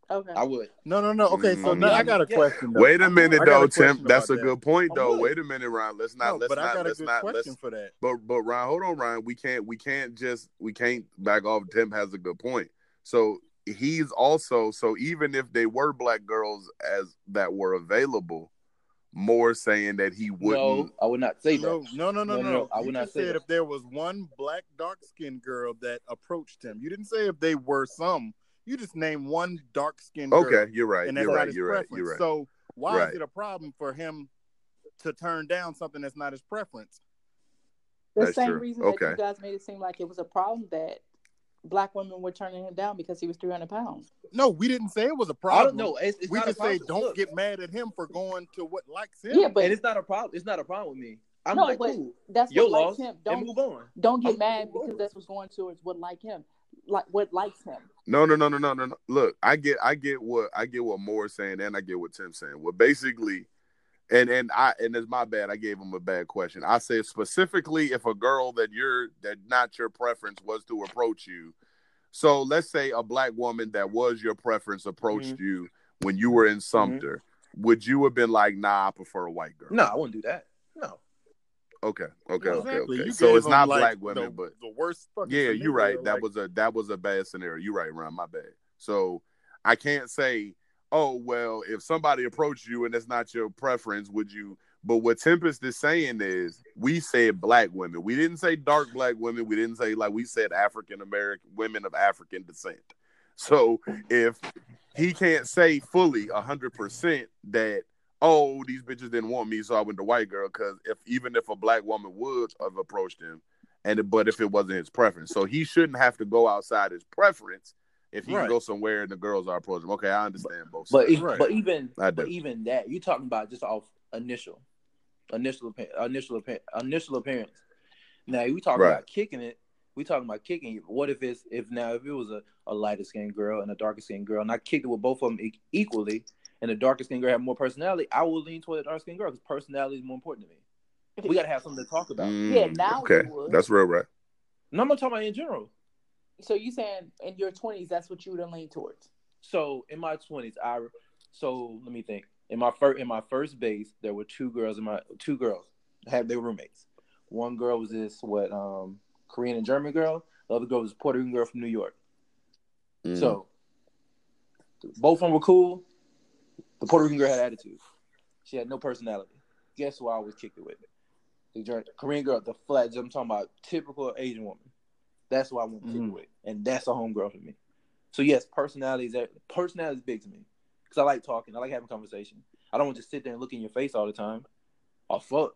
S3: Okay.
S4: I would.
S2: No, no, no. Okay, so
S1: Mm.
S2: now I got a question. Though.
S1: wait a minute
S2: I a
S1: though, Tim? That's a
S2: about
S1: good point though. Wait a minute, Ryan. Let's not
S2: No,
S1: let's
S2: but I got a good
S1: not
S2: question for that.
S1: But but Ryan, hold on, Ryan. We can't we can't just we can't back off. Tim has a good point. So he's also so even if they were black girls as that were available, Moore saying that he wouldn't.
S4: No, I would not say that.
S2: No, no, no, no,
S4: No,
S2: no.
S4: no, no, I
S2: You
S4: would not say
S2: said
S4: that.
S2: if there was one black dark skinned girl that approached him. You didn't say if they were some. You just name one dark skinned girl.
S1: Okay, you're right.
S2: and that's
S1: You're
S2: not
S1: right.
S2: his
S1: You're right.
S2: preference.
S1: You're right.
S2: So why
S1: Right.
S2: is it a problem for him to turn down something that's not his preference?
S3: the
S1: That's
S3: same
S1: true.
S3: reason that you guys made it seem like it was a problem that black women were turning him down because he was 300 pounds.
S2: No, we didn't say it was a problem.
S4: don't. It's, it's
S2: we
S4: not
S2: just
S4: a
S2: say
S4: problem.
S2: don't
S4: Look,
S2: get mad at him for going to what likes him.
S3: Yeah, but
S4: and it's not a problem. It's not a problem with me. I'm
S3: no,
S4: like,
S3: but
S4: cool.
S3: that's
S4: Your
S3: what
S4: loss.
S3: likes him. Don't
S4: move on.
S3: don't get
S4: I'm-
S3: mad because that's what's going towards what like him, like what likes him.
S1: No, no, no, no, no, no. no. Look, I get, I get what I get what Moore's saying, and I get what Tim's saying. Well, basically, and and I and it's my bad. I gave him a bad question. I said specifically if a girl that you're that not your preference was to approach you. So let's say a black woman that was your preference approached
S4: Mm-hmm.
S1: you when you were in Sumter. Would you have been like, nah, I prefer a white girl?
S4: No, I wouldn't do that. No.
S1: Okay, okay, okay,
S2: Exactly.
S1: okay.
S2: You
S1: So it's not
S2: like,
S1: black women,
S2: the,
S1: but
S2: the worst. fucking
S1: yeah, you're right. That
S2: like-
S1: was a that was a bad scenario. You're right, Ron. My bad. So I can't say, oh well, if somebody approached you and it's not your preference, would you? But what Tempest is saying is, we said black women. We didn't say dark black women. We didn't say like we said African American women of African descent. So if he can't say fully hundred percent that oh these bitches didn't want me, so I went to white girl. Because if even if a black woman would have approached him, and but if it wasn't his preference, so he shouldn't have to go outside his preference if he
S2: Right.
S1: can go somewhere and the girls are approaching. Okay, I understand both.
S4: But
S1: sides.
S4: e-
S2: Right.
S4: but even
S1: I
S4: but even that you're talking about just off initial, initial initial initial appearance. Now we talking
S1: Right.
S4: about kicking it. We talking about kicking it. What if it's if now if it was a, a lighter skinned girl and a darker skinned girl, and I kicked it with both of them e- equally, and the darker skinned girl have more personality, I will lean toward the dark skinned girl because personality is more important to me. We got to have something to talk about.
S1: Mm,
S3: Yeah, now
S1: okay,
S3: would.
S1: that's real, right?
S4: No, I'm not talking about in general.
S3: So you saying in your twenties that's what you would lean towards?
S4: So in my twenties, I so let me think. In my first in my first base, there were two girls in my two girls had their roommates. One girl was this what um Korean and German girl. The other girl was a Puerto Rican girl from New York.
S1: Mm.
S4: So both of them were cool. The Puerto Rican girl had attitude. She had no personality. Guess who I always kicked it with? The Korean girl, the flat. I'm talking about typical Asian woman. That's why I want to kick it with, and that's a homegirl for me. So yes, personality is personality is big to me because I like talking. I like having conversation. I don't want to just sit there and look in your face all the time. Oh fuck!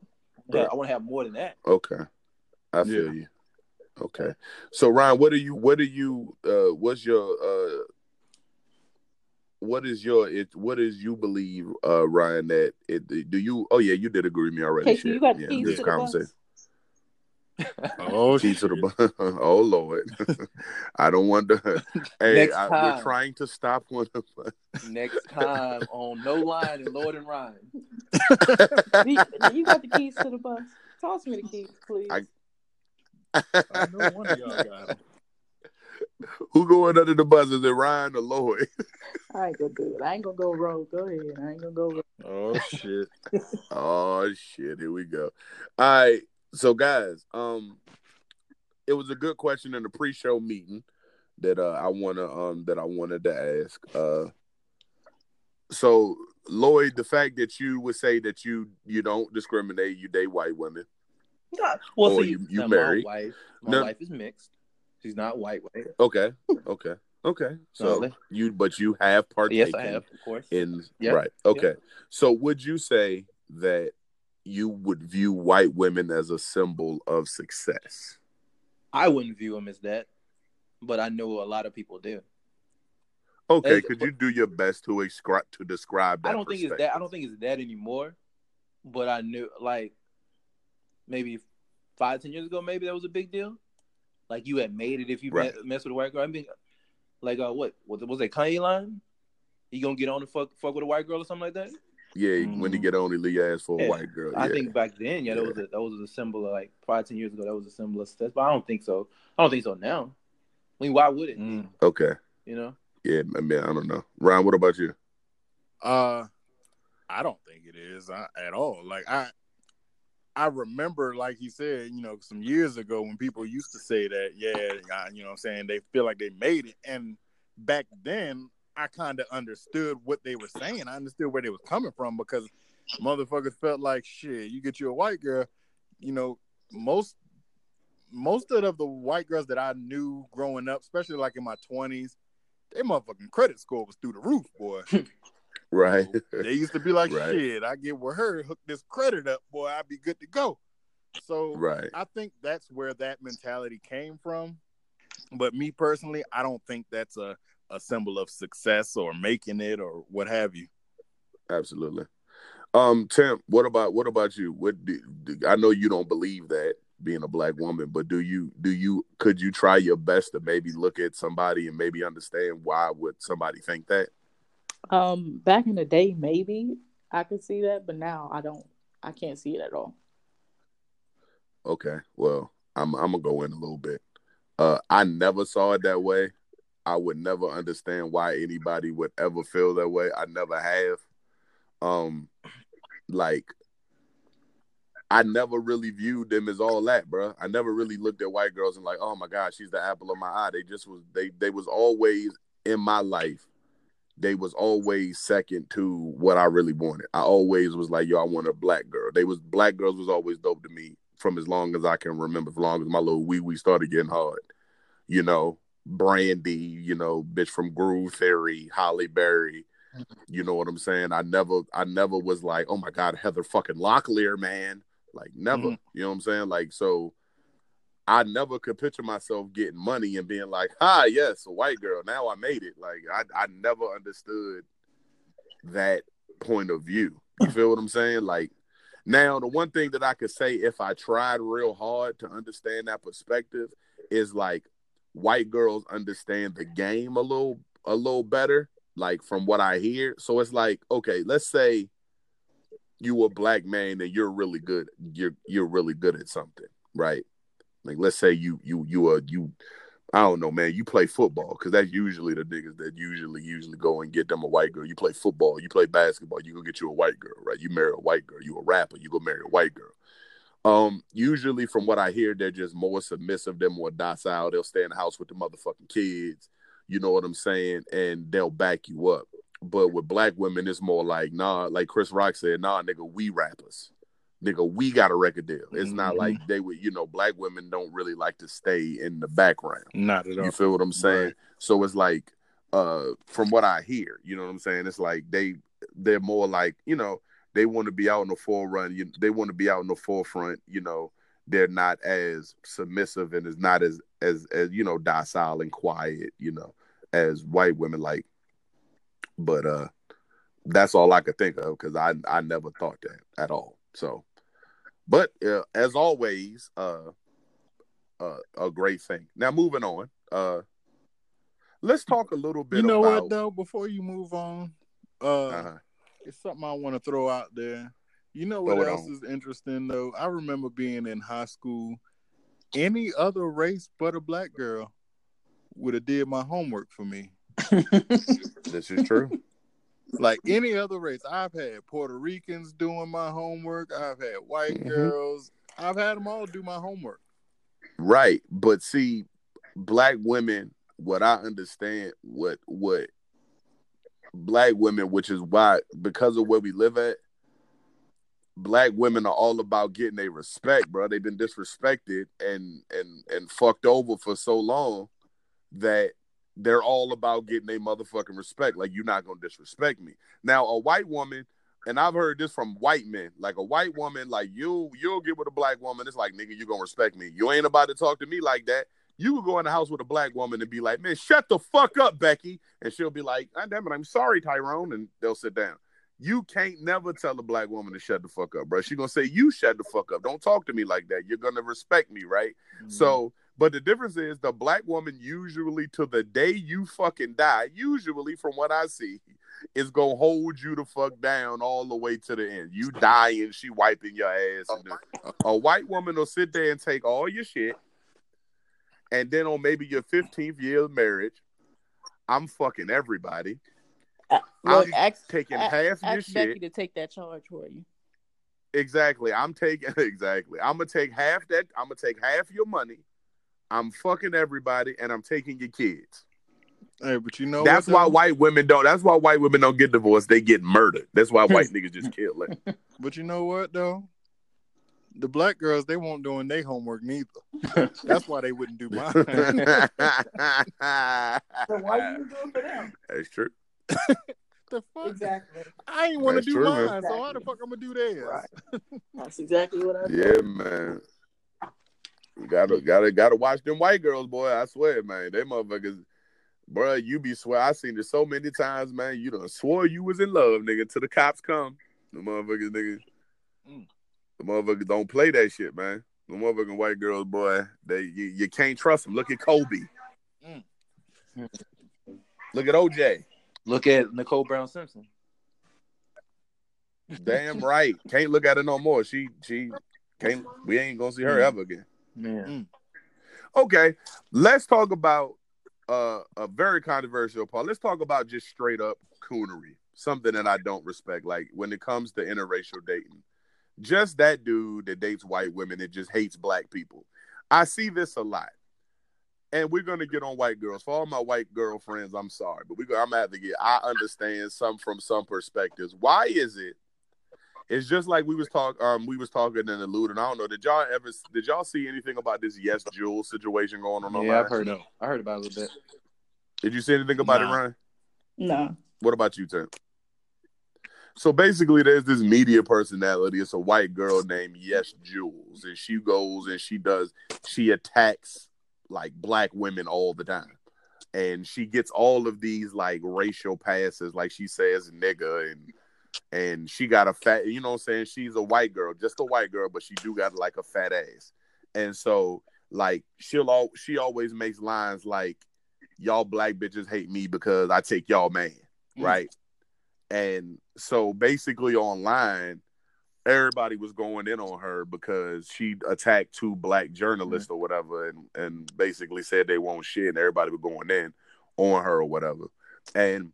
S4: But
S1: Right.
S4: I want to have more than that.
S1: Okay, I feel
S2: Yeah.
S1: you. Okay, so Ryan, what are you? What are you? Uh, what's your? Uh, what is your? It. What is you believe, uh, Ryan? That it. Do you? Oh yeah, you did agree with me already.
S3: Casey,
S1: shit.
S3: you got
S1: yeah,
S3: keys
S1: this
S3: to the
S1: conversation.
S3: bus?
S2: Oh,
S1: Keys to the bus. oh Lord, I don't want to. Hey,
S4: Next
S1: I,
S4: time.
S1: we're trying to stop one of us.
S4: Next time on No Line and Lord and Ryan.
S3: You, you got the keys to the bus? Toss me the keys, please.
S1: I-
S2: I know one of y'all got 'em.
S1: Who going under the bus? Is it Ryan or Lloyd?
S3: I ain't gonna do it. I ain't gonna go rogue. Go ahead. I ain't gonna go rogue.
S2: Oh shit.
S1: Oh shit, here we go. All right. So guys, um it was a good question in the pre-show meeting that uh I wanna um that I wanted to ask. Uh so Lloyd, the fact that you would say that you you don't discriminate, you date white women. Yeah.
S4: Well,
S1: Or
S4: see,
S1: you- you
S4: now,
S1: married.
S4: My wife, my
S1: No.
S4: wife is mixed. She's not white. White.
S1: Okay. Okay. Okay. So you but you have partaken
S4: Yes, I have, of course.
S1: in
S4: Yep.
S1: right. Okay. So would you say that you would view white women as a symbol of success?
S4: I wouldn't view them as that, but I know a lot of people do.
S1: Okay,
S4: As-
S1: could you do your best to describe to describe that?
S4: I don't think it's that. I don't think it's that anymore. But I knew, like, maybe five, ten years ago, maybe that was a big deal. Like you had made it if you
S1: Right.
S4: met, mess with a white girl. I mean, like, uh, what was it? was that Kanye line? You gonna get on and fuck fuck with a white girl or something like that?
S1: Yeah, when you
S2: Mhm.
S1: get only Lee ass for a
S4: Yeah.
S1: white girl.
S4: I think back then, yeah, that was a, that was a symbol of like five, ten years ago. That was a symbol of success. But I don't think so. I don't think so now. I mean, why would it?
S2: Mm.
S1: Okay.
S4: You know?
S1: Yeah, I mean, I don't know. Ryan, what about you?
S2: Uh, I don't think it is uh, at all. Like I, I remember, like he said, you know, some years ago when people used to say that, yeah, you know, I'm saying they feel like they made it, and back then I kind of understood what they were saying. I understood where they was coming from because motherfuckers felt like shit. You get you a white girl, you know, most most of the white girls that I knew growing up, especially like in my twenties, their motherfucking credit score was through the roof, boy.
S1: Right.
S2: they used to be like,
S1: Right.
S2: shit, I get with her, hook this credit up, boy, I'd be good to go. So
S1: right.
S2: I think that's where that mentality came from. But me personally, I don't think that's a, a symbol of success or making it or what have you.
S1: Absolutely. Um, Tim, what about what about you? What do, do, I know you don't believe that being a black woman, but do you do you could you try your best to maybe look at somebody and maybe understand why would somebody think that?
S3: Um, back in the day, maybe. I could see that, but now I don't. I can't see it at all.
S1: Okay, well, I'm I'm gonna go in a little bit. Uh, I never saw it that way. I would never understand why anybody would ever feel that way. I never have. Um, like I never really viewed them as all that, bro. I never really looked at white girls and like, oh my god, she's the apple of my eye. They just was they they was always in my life. They was always second to what I really wanted. I always was like, yo, I want a black girl. They was black girls was always dope to me from as long as I can remember, as long as my little wee wee started getting hard. You know, Brandy, you know, bitch from Groove Theory, Halle Berry. You know what I'm saying? I never, I never was like, oh my god, Heather fucking Locklear, man. Like never.
S2: Mhm.
S1: You know what I'm saying? Like so. I never could picture myself getting money and being like, "Ah, yes, a white girl. Now I made it." Like I, I never understood that point of view. You feel what I'm saying? Like now, the one thing that I could say if I tried real hard to understand that perspective is like white girls understand the game a little a little better, like from what I hear. So it's like, okay, let's say you a black man and you're really good. You're you're really good at something, right? Like let's say you you you are you I don't know, man. You play football because that's usually the niggas that usually usually go and get them a white girl. You play football, you play basketball, you go get you a white girl, right? You marry a white girl. You a rapper, you go marry a white girl. Um, usually from what I hear, they're just more submissive, they're more docile. They'll stay in the house with the motherfucking kids. You know what I'm saying? And they'll back you up. But with black women, it's more like, nah, like Chris Rock said, nah, nigga, we rappers. Nigga, we got a record deal. It's not
S2: Mhm.
S1: like they would, you know, black women don't really like to stay in the background.
S2: Not at all.
S1: You feel what I'm saying?
S2: Right.
S1: So it's like, uh, from what I hear, you know what I'm saying? It's like they they're more like, you know, they want to be out in the forefront. You, they want to be out in the forefront. You know, they're not as submissive and is not as as as you know docile and quiet. You know, as white women like. But uh, that's all I could think of because I I never thought that at all. So, but uh, as always, uh, uh, a great thing. Now moving on. Uh, let's talk a little bit.
S2: You know
S1: about,
S2: what though? Before you move on, uh,
S1: Uh-huh.
S2: it's something I want to throw out there. You know what else
S1: on.
S2: is interesting though? I remember being in high school. Any other race but a black girl would have did my homework for me.
S1: This is true.
S2: Like any other race, I've had Puerto Ricans doing my homework. I've had white
S1: Mhm.
S2: girls. I've had them all do my homework.
S1: Right. But see, black women, what I understand, what what black women, which is why because of where we live at, black women are all about getting a respect, bro. They've been disrespected and and and fucked over for so long that they're all about getting a motherfucking respect. Like you're not gonna disrespect me. Now, a white woman, and I've heard this from white men, like a white woman, like you you'll get with a black woman. It's like nigga, you gonna respect me. You ain't about to talk to me like that. You could go in the house with a black woman and be like, man, shut the fuck up, Becky. And she'll be like, ah, damn it, I'm sorry, Tyrone. And they'll sit down. You can't never tell a black woman to shut the fuck up, bro. She's gonna say, You shut the fuck up. Don't talk to me like that. You're gonna respect me, right? So, but the difference is the black woman usually to the day you fucking die, usually from what I see, is gonna hold you the fuck down all the way to the end. You die and she wiping your ass. A white woman will sit there and take all your shit, and then on maybe your 15th year of marriage, I'm fucking everybody, uh,
S3: Look,
S1: I'm
S3: ask,
S1: taking
S3: ask,
S1: half your
S3: Becky
S1: shit.
S3: to take that charge for you.
S1: Exactly. I'm taking exactly. I'm gonna take half that. I'm gonna take half your money. I'm fucking everybody, and I'm taking your kids.
S2: Hey, but you know
S1: that's why
S2: though?
S1: white women don't. That's why white women don't get divorced. They get murdered. That's why white niggas just kill it.
S2: But you know what though? The black girls they won't doing their homework neither. That's why they wouldn't do mine.
S3: So why you do it for them?
S1: That's true.
S2: the fuck?
S3: Exactly.
S2: I ain't want to do
S1: true,
S2: mine,
S1: man.
S2: so how the fuck I'm gonna do theirs?
S3: Right. That's exactly what I do.
S1: Yeah, man. Gotta gotta gotta watch them white girls, boy. I swear, man. They motherfuckers, bro. You be swear. I seen it so many times, man. You done swore you was in love, nigga. Till the cops come, the motherfuckers, nigga.
S2: Mm.
S1: The motherfuckers don't play that shit, man. The motherfucking white girls, boy. They you, you can't trust them. Look at Kobe.
S2: Mm.
S1: Look at OJ.
S4: Look at Nicole Brown Simpson.
S1: Damn right. Can't look at her no more. She she can't. We ain't gonna see her
S4: Mm.
S1: ever again.
S4: Man.
S1: Okay, let's talk about uh, a very controversial part. Let's talk about just straight up coonery, something that I don't respect. Like when it comes to interracial dating, just that dude that dates white women and just hates black people. I see this a lot, and we're gonna get on white girls. For all my white girlfriends, I'm sorry, but we I'm gonna have to get. I understand some from some perspectives. Why is it? It's just like we was talk um we was talking and alluding. I don't know. Did y'all ever did y'all see anything about this yes Jules situation going on online?
S4: Yeah, I've heard.
S2: No.
S4: I heard about it a little bit.
S1: Did you see anything about
S2: Nah.
S1: it, Ryan?
S3: No.
S1: What about you, Tim? So basically, there's this media personality. It's a white girl named Yes Jules, and she goes and she does she attacks like black women all the time, and she gets all of these like racial passes, like she says nigga and and she got a fat, you know what I'm saying? She's a white girl, just a white girl, but she do got like a fat ass, and so like she'll all she always makes lines like y'all black bitches hate me because I take y'all man,
S2: Mm.
S1: right? And so basically online, everybody was going in on her because she attacked two black journalists or whatever and, and basically said they won't shit and everybody was going in on her or whatever. And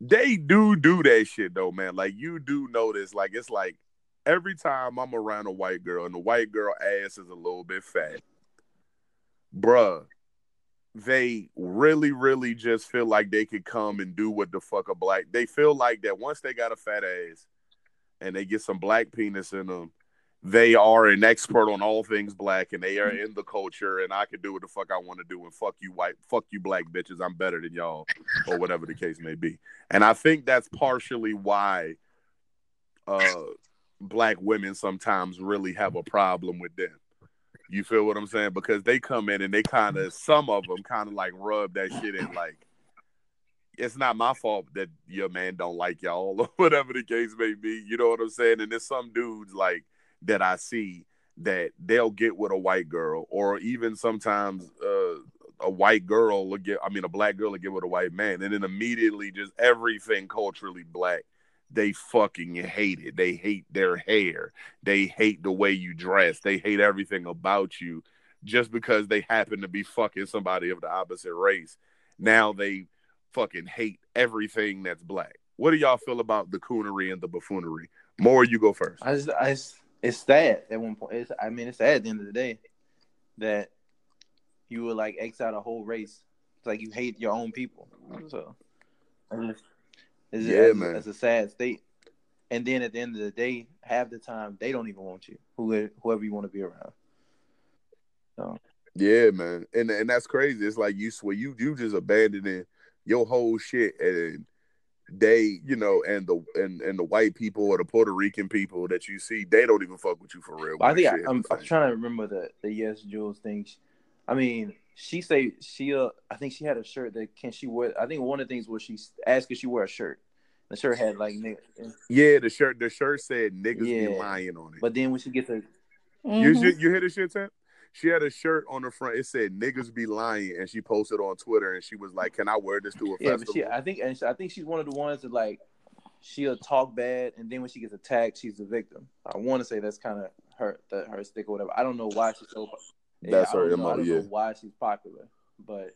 S1: they do do that shit though, man. Like you do notice, like it's like every time I'm around a white girl and the white girl ass is a little bit fat, bruh, they really, really just feel like they could come and do what the fuck a black. They feel like that once they got a fat ass and they get some black penis in them, they are an expert on all things black and they are in the culture and I can do what the fuck I want to do and fuck you white, fuck you black bitches. I'm better than y'all or whatever the case may be. And I think that's partially why uh black women sometimes really have a problem with them. You feel what I'm saying? Because they come in and they kind of, some of them kind of like rub that shit in. Like, it's not my fault that your man don't like y'all or whatever the case may be. You know what I'm saying? And there's some dudes like that I see that they'll get with a white girl, or even sometimes uh, a white girl will get, I mean, a black girl will get with a white man, and then immediately just everything culturally black. They fucking hate it. They hate their hair. They hate the way you dress. They hate everything about you just because they happen to be fucking somebody of the opposite race. Now they fucking hate everything that's black. What do y'all feel about the coonery and the buffoonery? Moore, you go first.
S4: I just, I just, it's sad at one point. It's, I mean, it's sad at the end of the day that you would like X out a whole race. It's like you hate your own people. So, I just, it's,
S1: Yeah,
S4: it's,
S1: man.
S4: it's a sad state. And then at the end of the day, half the time they don't even want you, whoever, whoever you want to be around. So,
S1: Yeah, man, and and that's crazy. It's like you swear you you just abandoning your whole shit, and they, you know, and the and and the white people or the Puerto Rican people that you see, they don't even fuck with you for real.
S4: I think I, I'm, I'm trying to remember the the YesJulz thing. I mean, she say she uh I think she had a shirt that can she wear. I think one of the things was she asked if she wear a shirt. The shirt had like nigga,
S1: Yeah, the shirt the shirt said niggas be
S4: Yeah.
S1: lying on it.
S4: but then when she gets a
S1: You
S3: Mhm.
S1: you, you hear the shit, Tam? She had a shirt on the front. It said "niggas be lying," and she posted on Twitter, and she was like, "Can I wear this to a
S4: yeah,
S1: festival?"
S4: she I think and she, I think she's one of the ones that like she'll talk bad and then when she gets attacked, she's the victim. I want to say that's kind of her that her stick or whatever. I don't know why she's so.
S1: That's her
S4: know,
S1: MO,
S4: I don't
S1: yeah.
S4: know why she's popular, but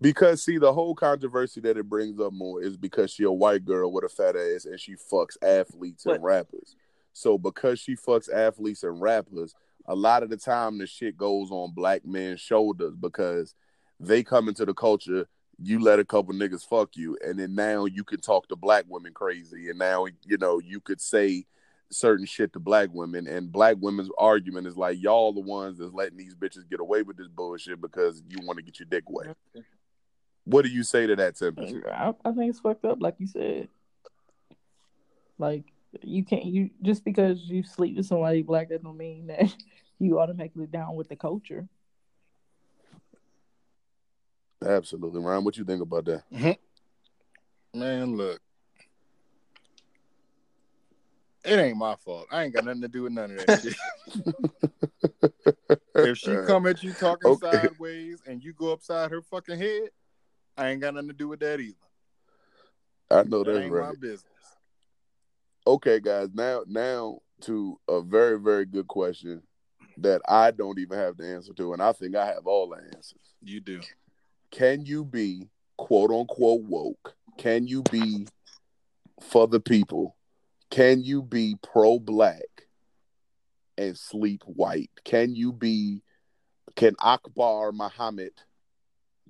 S1: Because see, the whole controversy that it brings up more is because she a white girl with a fat ass and she fucks athletes and rappers. So because she fucks athletes and rappers, a lot of the time the shit goes on black men's shoulders because they come into the culture. You let a couple niggas fuck you, and then now you can talk to black women crazy, and now you know you could say certain shit to black women, and black women's argument is like y'all the ones that's letting these bitches get away with this bullshit because you want to get your dick wet. What do you say to that, Tempest?
S3: I, I think it's fucked up, like you said. Like you can't you just because you sleep with somebody black that don't mean that you automatically down with the culture.
S1: Absolutely, Ryan. What you think about that? Mm-hmm.
S2: Man, look. It ain't my fault. I ain't got nothing to do with none of that shit. if she come at you talking
S1: Okay.
S2: sideways and you go upside her fucking head, I ain't got nothing to do with that either.
S1: I know
S2: That
S1: that's
S2: ain't
S1: right.
S2: my business.
S1: Okay, guys. Now, now to a very, very good question that I don't even have the answer to, and I think I have all the answers.
S2: You do.
S1: Can you be quote unquote woke? Can you be for the people? Can you be pro black and sleep white? Can you be can Akbar Muhammad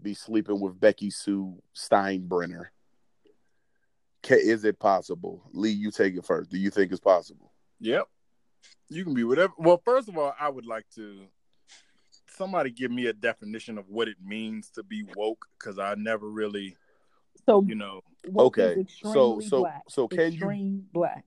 S1: be sleeping with Becky Sue Steinbrenner? Can, is it possible? Lee, you take it first. Do you think it's possible?
S2: Yep. You can be whatever. Well, first of all, I would like to somebody give me a definition of what it means to be woke because I never really,
S3: So
S2: you know,
S1: Okay, so so
S3: black.
S1: so can you
S3: black.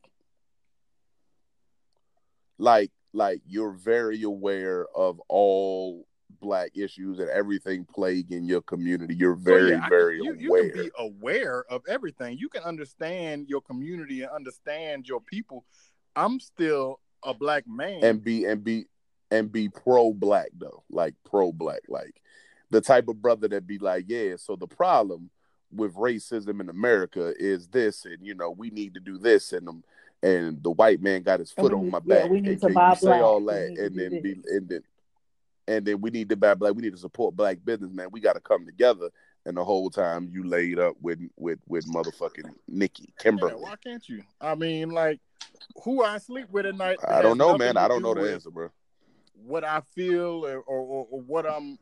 S1: like like you're very aware of all black issues and everything plaguing your community. You're
S2: So,
S1: very
S2: yeah, I can-
S1: very
S2: you, you
S1: aware.
S2: can be aware of everything. You can understand your community and understand your people. I'm still a black man.
S1: and be and be and be pro black though, like pro black, like the type of brother that be like, yeah. So the problem with racism in America is this, and you know we need to do this, and um, and the white man got his foot on
S3: need-
S1: my
S3: yeah,
S1: back.
S3: we need
S1: and
S3: to
S1: can
S3: buy
S1: you say all that, and
S3: do
S1: then be and then and then we need to buy black. We need to support black business, man. We got to come together. And the whole time you laid up with with with motherfucking Nikki
S2: Yeah,
S1: Kimberly.
S2: why can't you? I mean, like, who I sleep with at night.
S1: I don't know, man. I don't
S2: do
S1: know the answer, bro.
S2: What I feel or, or, or what I'm,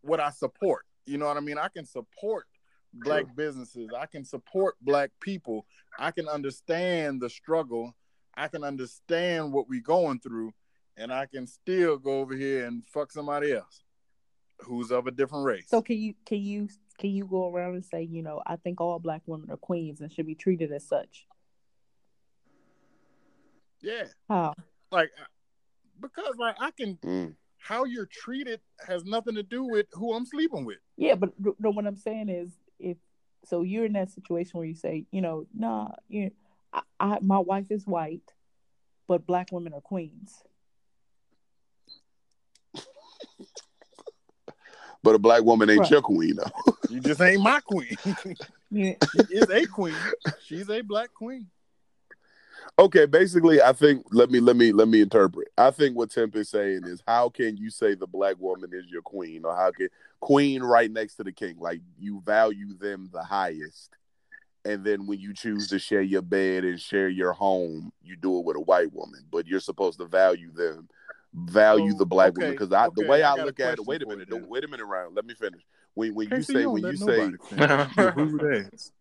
S2: what I support. You know what I mean? I can support black businesses. I can support black people. I can understand the struggle. I can understand what we're going through, and I can still go over here and fuck somebody else who's of a different race.
S3: So can you can you can you go around and say, you know, I think all black women are queens and should be treated as such?
S2: yeah,
S3: How?
S2: like because like I can
S1: Mm.
S2: how you're treated has nothing to do with who I'm sleeping with.
S3: Yeah, but no, what I'm saying is, if so, you're in that situation where you say, you know, nah, you, I, I, my wife is white, but black women are queens.
S1: But a black woman ain't
S3: Right.
S1: your queen though.
S2: You just ain't my queen.
S3: Yeah,
S2: she is a queen. She's a black queen.
S1: Okay, basically, I think let me let me let me interpret. I think what Temp is saying is, how can you say the black woman is your queen, or how can queen right next to the king, like you value them the highest, and then when you choose to share your bed and share your home, you do it with a white woman, but you're supposed to value them, value
S2: So,
S1: the black
S2: okay,
S1: woman, because I the way
S2: I
S1: I, look at it. Wait a minute,
S2: you
S1: don't- wait a minute, Ryan. Let me finish. When when you say when you say
S2: nobody finish. You rude ass.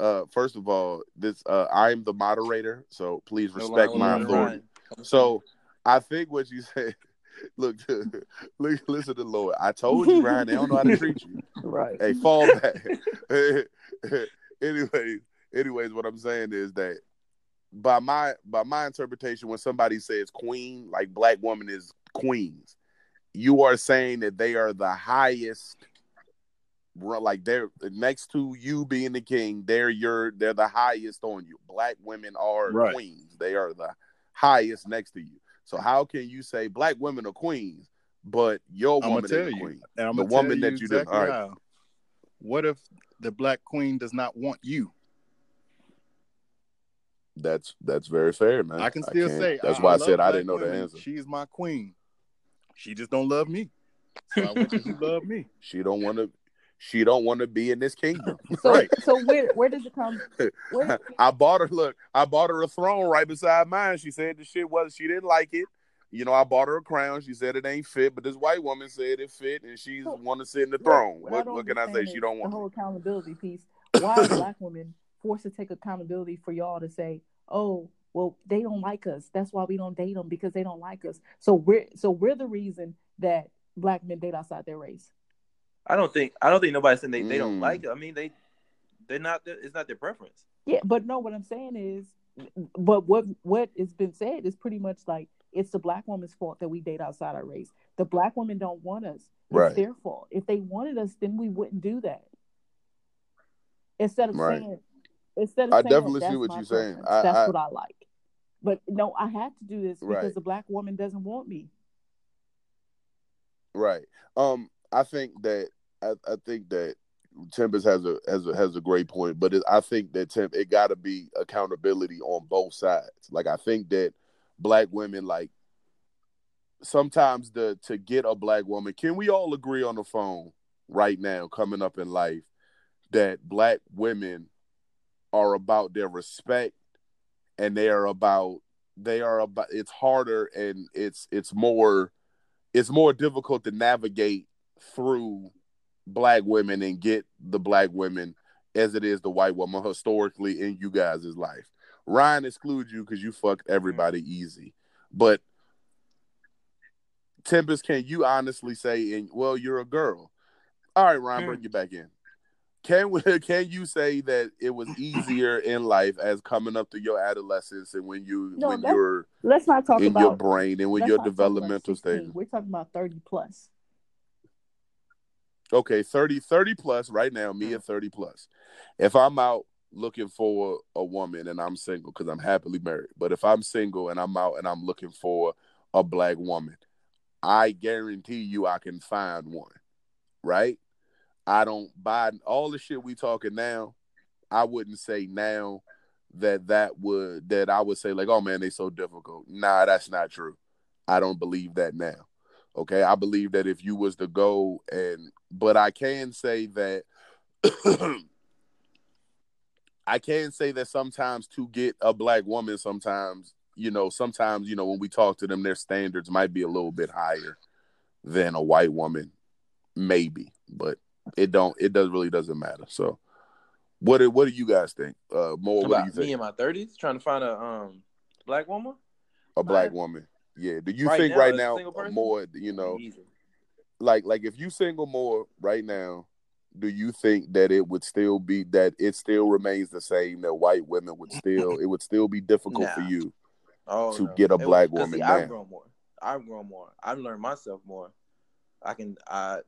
S1: uh first of all this uh i'm the moderator so please respect
S4: longer
S1: my
S4: Ryan.
S1: authority so i think what you said look look listen to lord i told you ryan they don't know how to treat you
S3: right.
S1: hey fall back anyways anyways what i'm saying is that by my by my interpretation when somebody says queen like black woman is queens you are saying that they are the highest like they're next to you being the king they're your they're the highest on you black women are
S2: Right.
S1: queens they are the highest next to you so how can you say black women are queens but your
S2: I'ma
S1: woman is queen
S2: And I'm
S1: The woman that
S2: you
S1: all right.
S2: What if the black queen does not want you?
S1: That's that's very fair man
S2: I can still
S1: can't-
S2: say
S1: that's
S2: I,
S1: why i, said i didn't know the
S2: women.
S1: answer
S2: She's my queen. She just don't love me. So I want you to love me.
S1: she don't want to she don't want to be in this kingdom
S3: So,
S2: Right.
S3: so where where does it come? Where,
S1: I bought her. Look, I bought her a throne right beside mine. She said the shit was she didn't like it. You know, I bought her a crown. She said it ain't fit, but this white woman said it fit, and she's
S3: So,
S1: want to sit in the
S3: What-
S1: throne.
S3: what I
S1: What, what can I say?
S3: understand
S1: She don't want
S3: the
S1: want.
S3: whole accountability piece. Why black women forced to take accountability for y'all to say, "Oh, well, they don't like us. That's why we don't date them because they don't like us." So we're so we're the reason that black men date outside their race.
S4: I don't think I don't think nobody's saying they, they don't
S1: Mm.
S4: like it. I mean they they're not it's not their preference.
S3: Yeah, but no, what I'm saying is, but what what has been said is pretty much like it's the black woman's fault that we date outside our race. The black women don't want us. It's
S1: Right.
S3: their fault. If they wanted us, then we wouldn't do that. Instead of
S1: Right.
S3: saying, instead of
S1: I
S3: saying
S1: definitely
S3: that's
S1: see what you're saying. I-
S3: that's
S1: I-
S3: what I like. But no, I had to do this because
S1: Right.
S3: the black woman doesn't want me.
S1: Right. Um. I think that I, I think that Tempest has a has a has a great point, but it, I think that Temp it got to be accountability on both sides. Like I think that black women like sometimes the to get a black woman. Can we all agree on the phone right now, coming up in life, that black women are about their respect and they are about they are about it's harder and it's it's more it's more difficult to navigate through black women and get the black women as it is the white woman historically in you guys' life. Ryan excludes you because you fucked everybody easy. But Tempest, can you honestly say, and well, you're a girl. All right, Ryan, bring mm. you back in. Can we, can you say that it was easier in life as coming up to your adolescence and when you
S3: No,
S1: when you're
S3: Let's not talk
S1: in
S3: about
S1: your brain and when your
S3: not talk about
S1: developmental
S3: 16.
S1: stage?
S3: We're talking about thirty plus.
S1: okay 30 30 plus right now me
S3: Hmm.
S1: at 30 plus if i'm out looking for a woman and i'm single because i'm happily married but if i'm single and i'm out and i'm looking for a black woman i guarantee you i can find one right i don't buy all the shit we talking now. I wouldn't say now that that would that i would say like oh man they so difficult. Nah that's not true. I don't believe that now. Okay? I believe that if you was to go and but i can say that i can say that sometimes to get a black woman sometimes you know sometimes you know when we talk to them their standards might be a little bit higher than a white woman maybe but it don't it does really doesn't matter so what do, what do you guys think uh Moore what do you
S4: About me
S1: think
S4: in my thirties, trying to find a um black woman.
S1: a black woman yeah do you
S4: right
S1: think
S4: now,
S1: right now more you know
S4: Easy.
S1: like like if you single more right now do you think that it would still be that it still remains the same that white women would still it would still be difficult for you
S4: Oh,
S1: to
S4: no.
S1: get a
S4: It was-
S1: woman
S4: See. I've grown more. I've grown more. I've learned myself more. I can. I.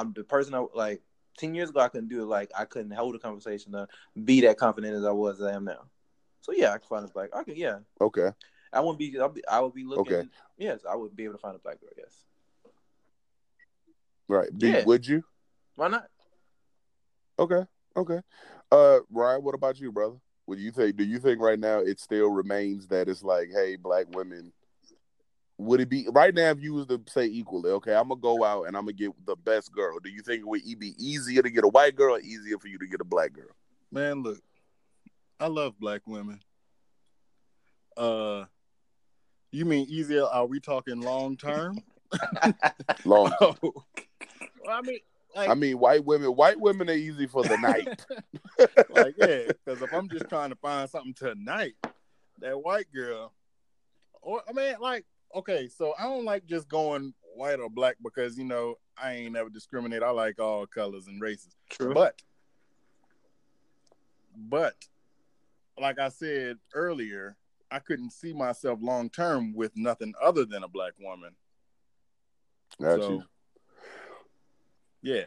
S4: I'm the person I like. Ten years ago, I couldn't do it. Like I couldn't hold a conversation to be that confident as I was as I am now. So yeah, I can find a black. I can. Yeah,
S1: okay
S4: I wouldn't be. I'll be I would be looking.
S1: Okay.
S4: Yes, I would be able to find a black girl. Yes.
S1: right do,
S4: Yeah.
S1: would you
S4: Why not?
S1: okay okay uh ryan what about you brother what do you think do you think right now it still remains that it's like hey black women would it be right now if you was to say equally okay i'm gonna go out and i'm gonna get the best girl do you think it would be easier to get a white girl or easier for you to get a black girl
S2: Man, look, I love black women. Uh, you mean easier? Are we talking long term?
S1: long
S2: Oh, well, I mean, like,
S1: I mean, white women. White women are easy for the night.
S2: like yeah, because if I'm just trying to find something tonight, that white girl, or I mean, like, okay, so I don't like just going white or black because you know I ain't never discriminate. I like all colors and races,
S4: True.
S2: but, but, like I said earlier, I couldn't see myself long term with nothing other than a black woman.
S1: Got
S2: so,
S1: you.
S2: yeah,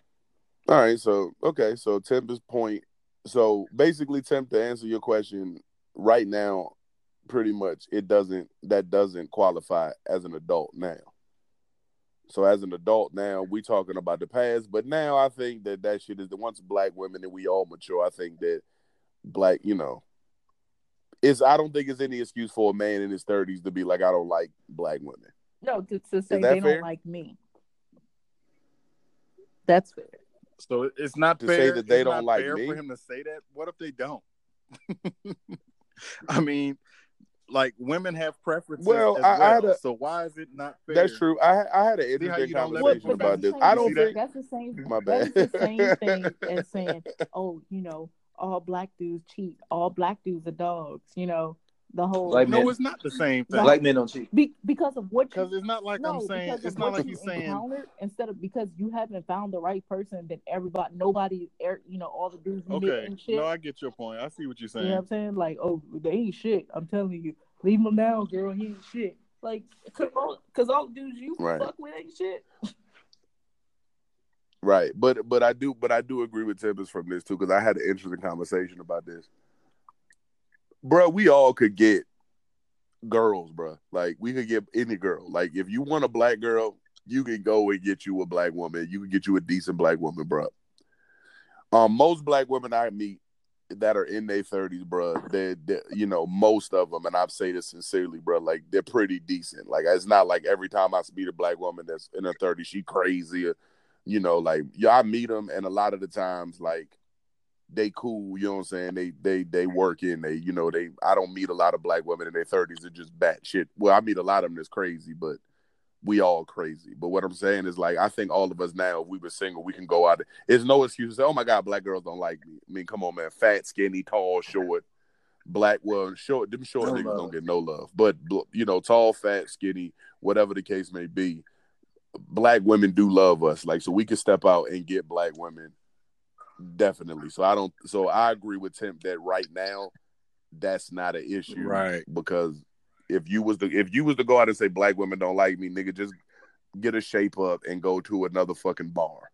S1: All right. So okay. So Temp's point. So basically, Temp to answer your question right now, pretty much it doesn't. That doesn't qualify as an adult now. So as an adult now, we talking about the past, but now I think that that shit is the once black women and we all mature. I think that black, you know, it's. I don't think it's any excuse for a man in his thirties to be like, I don't like black women.
S3: No, to, to say they
S1: fair?
S3: don't like me. That's fair.
S2: so it's not
S1: To say that they don't like me?
S2: for him to say that. What if they don't? I mean, like women have preferences.
S1: Well,
S2: as
S1: I- I had a-
S2: so why is it not fair?
S1: That's true. I I had an
S2: See how
S1: interesting
S2: you don't let
S1: conversation
S2: people
S1: about this.
S3: the
S1: I
S3: same-
S1: don't think
S3: that's the same.
S1: My bad.
S3: That is
S1: bad.
S3: the same thing as saying, "Oh, you know, all black dudes cheat. All black dudes are dogs." You know, the whole
S4: Like
S2: No,
S4: men-
S2: it's not the same thing.
S3: No.
S4: Black men don't cheat.
S3: Be, because of what
S2: Because it's not like
S3: no,
S2: I'm saying. It's not like
S3: you
S2: he's saying.
S3: encountered instead of because you haven't found the right person. Then everybody, nobody, er, you know, all the dudes you
S2: Okay,
S3: ain't shit.
S2: no, I get your point. I see what you're
S3: you
S2: saying.
S3: know what I'm saying? Like, oh, they ain't shit. I'm telling you, leave him now, girl. He ain't shit. Like, cause all, cause all dudes you
S1: Right.
S3: fuck with ain't shit.
S1: right, but but I do but I do agree with Tempest from this too because I had an interesting conversation about this. Bro, we all could get girls, bro. Like we could get any girl. Like if you want a black girl, you can go and get you a black woman. You can get you a decent black woman, bro. Um, most black women I meet that are in their thirties, bro, they, you know, most of them, and I've say this sincerely, bro, like they're pretty decent. Like it's not like every time I meet a black woman that's in her thirties, she crazy, you know, like yeah, I meet them, and a lot of the times, like they cool, you know what I'm saying? They they they work in, they you know, they I don't meet a lot of black women in their thirties that just bat shit. Well, I meet a lot of them that's crazy, but we all crazy. But what I'm saying is like I think all of us now, if we were single, we can go out. It's no excuse to say, "Oh my God, black girls don't like me." I mean, come on, man. Fat, skinny, tall, short, black. Well, short. Them short
S2: No
S1: niggas
S2: love.
S1: don't get no love. But you know, tall, fat, skinny, whatever the case may be, black women do love us. Like so, we can step out and get black women. Definitely. So I don't. So I agree with Tim that right now, that's not an issue.
S2: Right.
S1: Because if you was to if you was to go out and say black women don't like me, nigga, just get a shape up and go to another fucking bar.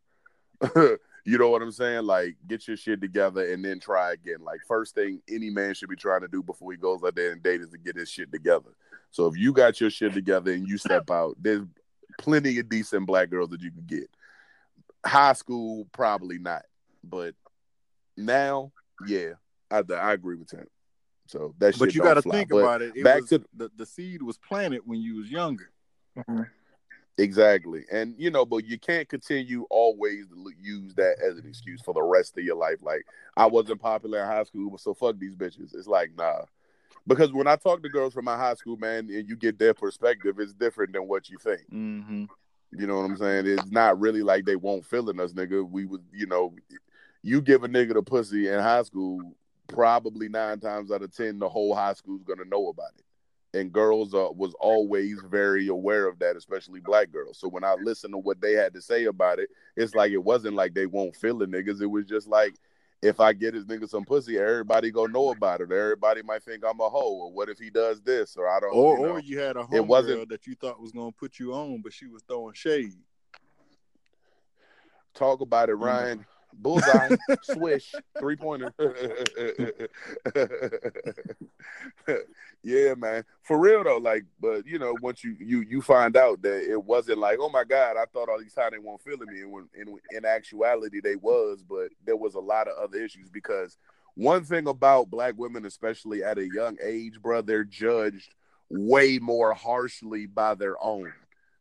S1: you know what I'm saying? Like get your shit together and then try again. Like first thing any man should be trying to do before he goes out there and date is to get his shit together. So if you got your shit together and you step out, there's plenty of decent black girls that you can get. High school, probably not, but now, yeah, I, I agree with him. So that
S2: But you
S1: got to
S2: think
S1: But
S2: about it. it
S1: back
S2: was,
S1: to-
S2: the, the seed was planted when you was younger.
S1: Exactly. And you know, but you can't continue always to use that as an excuse for the rest of your life. Like I wasn't popular in high school, so fuck these bitches. It's like nah. Because when I talk to girls from my high school, man, and you get their perspective, it's different than what you think.
S2: Mm-hmm.
S1: You know what I'm saying? It's not really like they won't feeling us, nigga. We would, you know, you give a nigga the pussy in high school, probably nine times out of ten, the whole high school's gonna know about it. And girls uh, was always very aware of that, especially black girls. So when I listen to what they had to say about it, it's like it wasn't like they won't feel the niggas. It was just like if I get his nigga some pussy, everybody gonna know about it. Everybody might think I'm a hoe, or what if he does this, or I don't.
S2: Or
S1: you know.
S2: or you had a
S1: it wasn't-
S2: that you thought was gonna put you on, but she was throwing shade.
S1: Talk about it. Ryan. Bullseye, swish, three pointer. yeah, man. For real though, like, but you know, once you you you find out that it wasn't like, oh my god, I thought all these time they weren't feeling me, and when in in actuality they was, but there was a lot of other issues because one thing about black women, especially at a young age, bro, they're judged way more harshly by their own.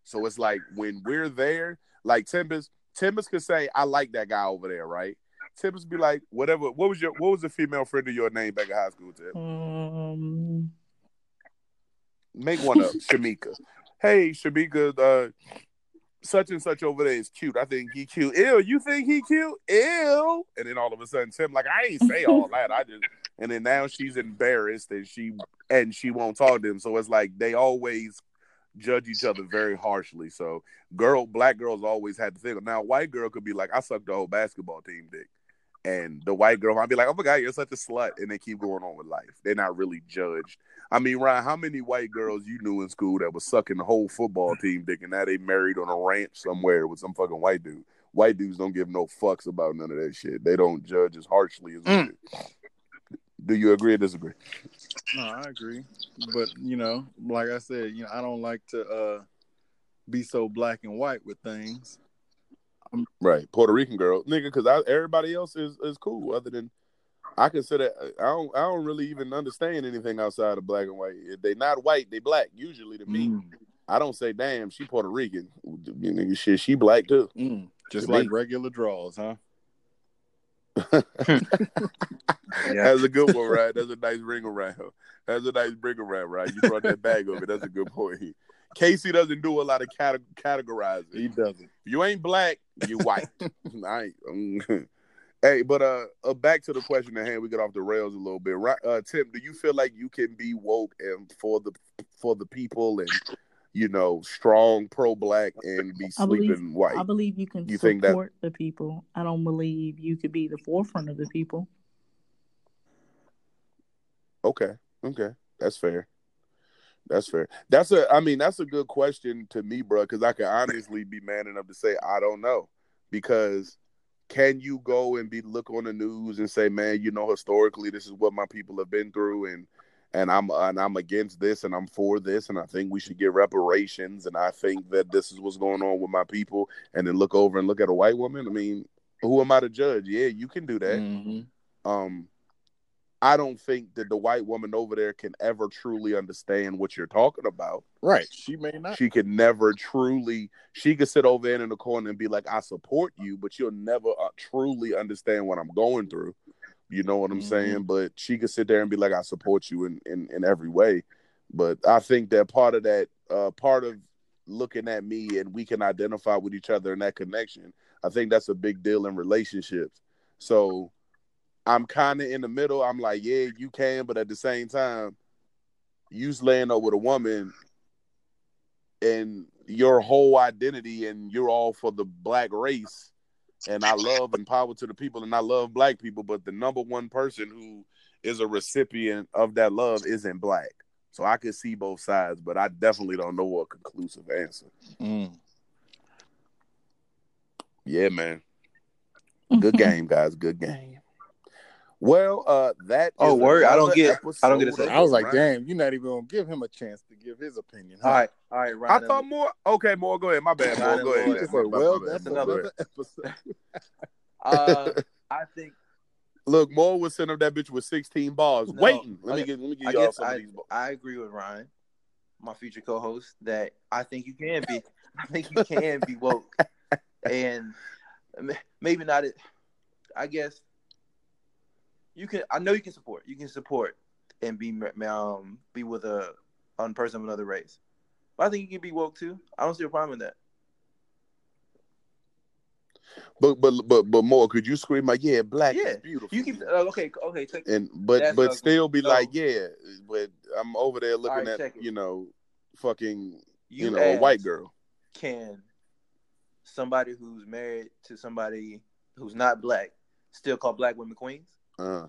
S1: So it's like when we're there, like Tempest, Tempest could say, I like that guy over there, right? Tempest be like, whatever. What was your what was the female friend of your name back in high school, Tim?
S3: Um,
S1: Make one up, Shamika. Hey, Shamika, uh, such and such over there is cute. I think he cute. Ew, you think he cute? Ew. And then all of a sudden, Tim like, I ain't say all that. I just. And then now she's embarrassed and she and she won't talk to him. So it's like they always judge each other very harshly. So girl, black girls always had to think. Now, white girl could be like, I sucked the whole basketball team dick. And the white girl might be like, oh my God, you're such a slut. And they keep going on with life. They're not really judged. I mean, Ryan, how many white girls you knew in school that was sucking the whole football team dick and now they married on a ranch somewhere with some fucking white dude? White dudes don't give no fucks about none of that shit. They don't judge as harshly as we
S2: Mm.
S1: do. Do you agree or disagree?
S2: No, I agree. But you know, like I said, you know, I don't like to uh be so black and white with things.
S1: Right, Puerto Rican girl, nigga, because everybody else is is cool. Other than I consider, I don't, I don't really even understand anything outside of black and white. If they not white, they black. Usually to me,
S2: Mm,
S1: I don't say, damn, she Puerto Rican. You nigga, shit, she black too.
S2: mm. Just
S1: To
S2: like
S1: me.
S2: regular draws, huh?
S1: That's a good one, right? That's a nice ring around. That's a nice ring around, right? You brought that bag over. That's a good point. Casey doesn't do a lot of cate- categorizing.
S2: He doesn't.
S1: you ain't black, you white. I mm. hey, but uh, uh, back to the question at hand. We get off the rails a little bit. Right, uh, Tim, do you feel like you can be woke and for the for the people and you know strong pro black and be
S3: I believe-
S1: sleeping white?
S3: I believe you can
S1: You think that-
S3: the people. I don't believe you could be the forefront of the people.
S1: Okay, okay, that's fair. That's fair. That's a. I mean, that's a good question to me, bro. Because I can honestly be man enough to say I don't know. Because can you go and be look on the news and say, man, you know, historically, this is what my people have been through, and and I'm and I'm against this, and I'm for this, and I think we should get reparations, and I think that this is what's going on with my people, and then look over and look at a white woman. I mean, who am I to judge? Yeah, you can do that.
S2: Mhm.
S1: Um, I don't think that the white woman over there can ever truly understand what you're talking about.
S2: Right. She may not.
S1: She can never truly. She could sit over there in the corner and be like, "I support you," but you'll never uh, truly understand what I'm going through. You know what I'm
S2: Mhm.
S1: saying? But she could sit there and be like, "I support you in in, in every way." But I think that part of that, uh, part of looking at me and we can identify with each other in that connection. I think that's a big deal in relationships. So I'm kind of in the middle. I'm like, yeah, you can, but at the same time, you's laying up with a woman and your whole identity and you're all for the black race. And I love and power to the people and I love black people, but the number one person who is a recipient of that love isn't black. So I could see both sides, but I definitely don't know a conclusive answer.
S2: Mm.
S1: Yeah, man. Good game, guys. Good game. Well, uh, that.
S4: Oh,
S1: is
S4: word. I don't get- I don't get
S1: episode
S4: to
S2: I was like,
S1: Right.
S2: damn, you're not even gonna give him a chance to give his opinion. Huh?
S4: All right, all right, Ryan.
S1: I
S4: Ryan.
S1: thought more. Okay, Moore. Go ahead. My bad. Moore.
S4: Ryan
S1: Go ahead.
S2: Just
S1: My
S2: said, well,
S1: bad,
S2: that's another episode.
S4: uh, I think
S1: Look, Moore was sent up that bitch with 16 balls.
S4: No,
S1: Waiting. Let
S4: I
S1: me get. Let me
S4: get
S1: y'all
S4: guess
S1: some of
S4: I,
S1: these. balls.
S4: I agree with Ryan, my future co-host, that I think you can be. I think you can be woke, and maybe not. It. I guess you can. I know you can support. You can support and be um be with a on person of another race. But I think you can be woke too. I don't see a problem with that.
S1: But but but but Moore. Could you scream like, yeah, black
S4: Yeah,
S1: is beautiful.
S4: You can. Uh, okay, okay. Take,
S1: and but but still be like, yeah. But I'm over there looking
S4: right,
S1: at you know, fucking you,
S4: you
S1: know, a white girl.
S4: Can somebody who's married to somebody who's not black still call black women queens?
S1: Uh,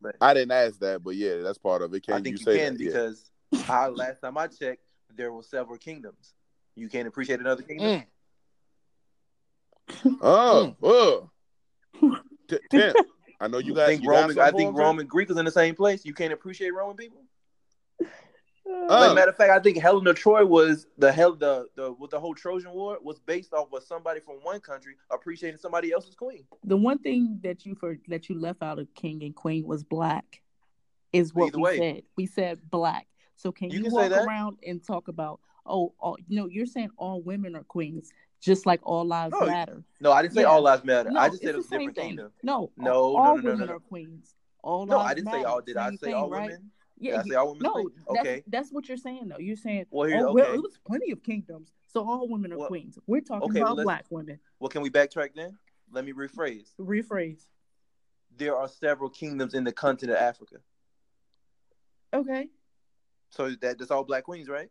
S4: But
S1: I didn't ask that, but yeah, that's part of it. Can
S4: I think
S1: you
S4: you,
S1: say
S4: can
S1: that? Yeah.
S4: because I, last time I checked, there were several kingdoms. You can't appreciate another kingdom.
S2: Mm.
S1: Oh, oh. T- Tim, I know you
S4: I
S1: got.
S4: think
S1: you
S4: Roman. I think? Roman Greek is in the same place. You can't appreciate Roman people.
S1: Oh.
S4: Like, matter of fact, I think Helena Troy was the hell the the with the whole Trojan War was based off of somebody from one country appreciating somebody else's queen.
S3: The one thing that you for that you left out of king and queen was black, is what
S4: Either
S3: we
S4: way.
S3: said. We said black. So can
S4: You
S3: you,
S4: can say
S3: walk
S4: that.
S3: around and talk about oh, all, you know, you're saying all women are queens, just like all lives
S4: No,
S3: matter.
S4: No, I didn't say
S3: Yeah.
S4: all lives matter.
S3: No,
S4: I just said it was a different
S3: thing.
S4: kingdom.
S3: No,
S4: No,
S3: all,
S4: no,
S3: all
S4: no, no,
S3: women
S4: no.
S3: are queens. All
S4: No,
S3: lives
S4: I didn't say all. Did I
S3: Same
S4: say
S3: thing,
S4: all
S3: right?
S4: women?
S3: Yeah,
S4: Did I
S3: you-
S4: say all women?
S3: no,
S4: Okay.
S3: that's what you're saying though. You're saying,
S4: Well, here,
S3: oh, well,
S4: okay.
S3: it was plenty of kingdoms, so all women are
S4: Well,
S3: queens. We're talking
S4: okay,
S3: about
S4: let's-
S3: black women.
S4: Well, can we backtrack then? Let me rephrase.
S3: Rephrase.
S4: There are several kingdoms in the continent of Africa.
S3: Okay,
S4: So that that's all black queens, right?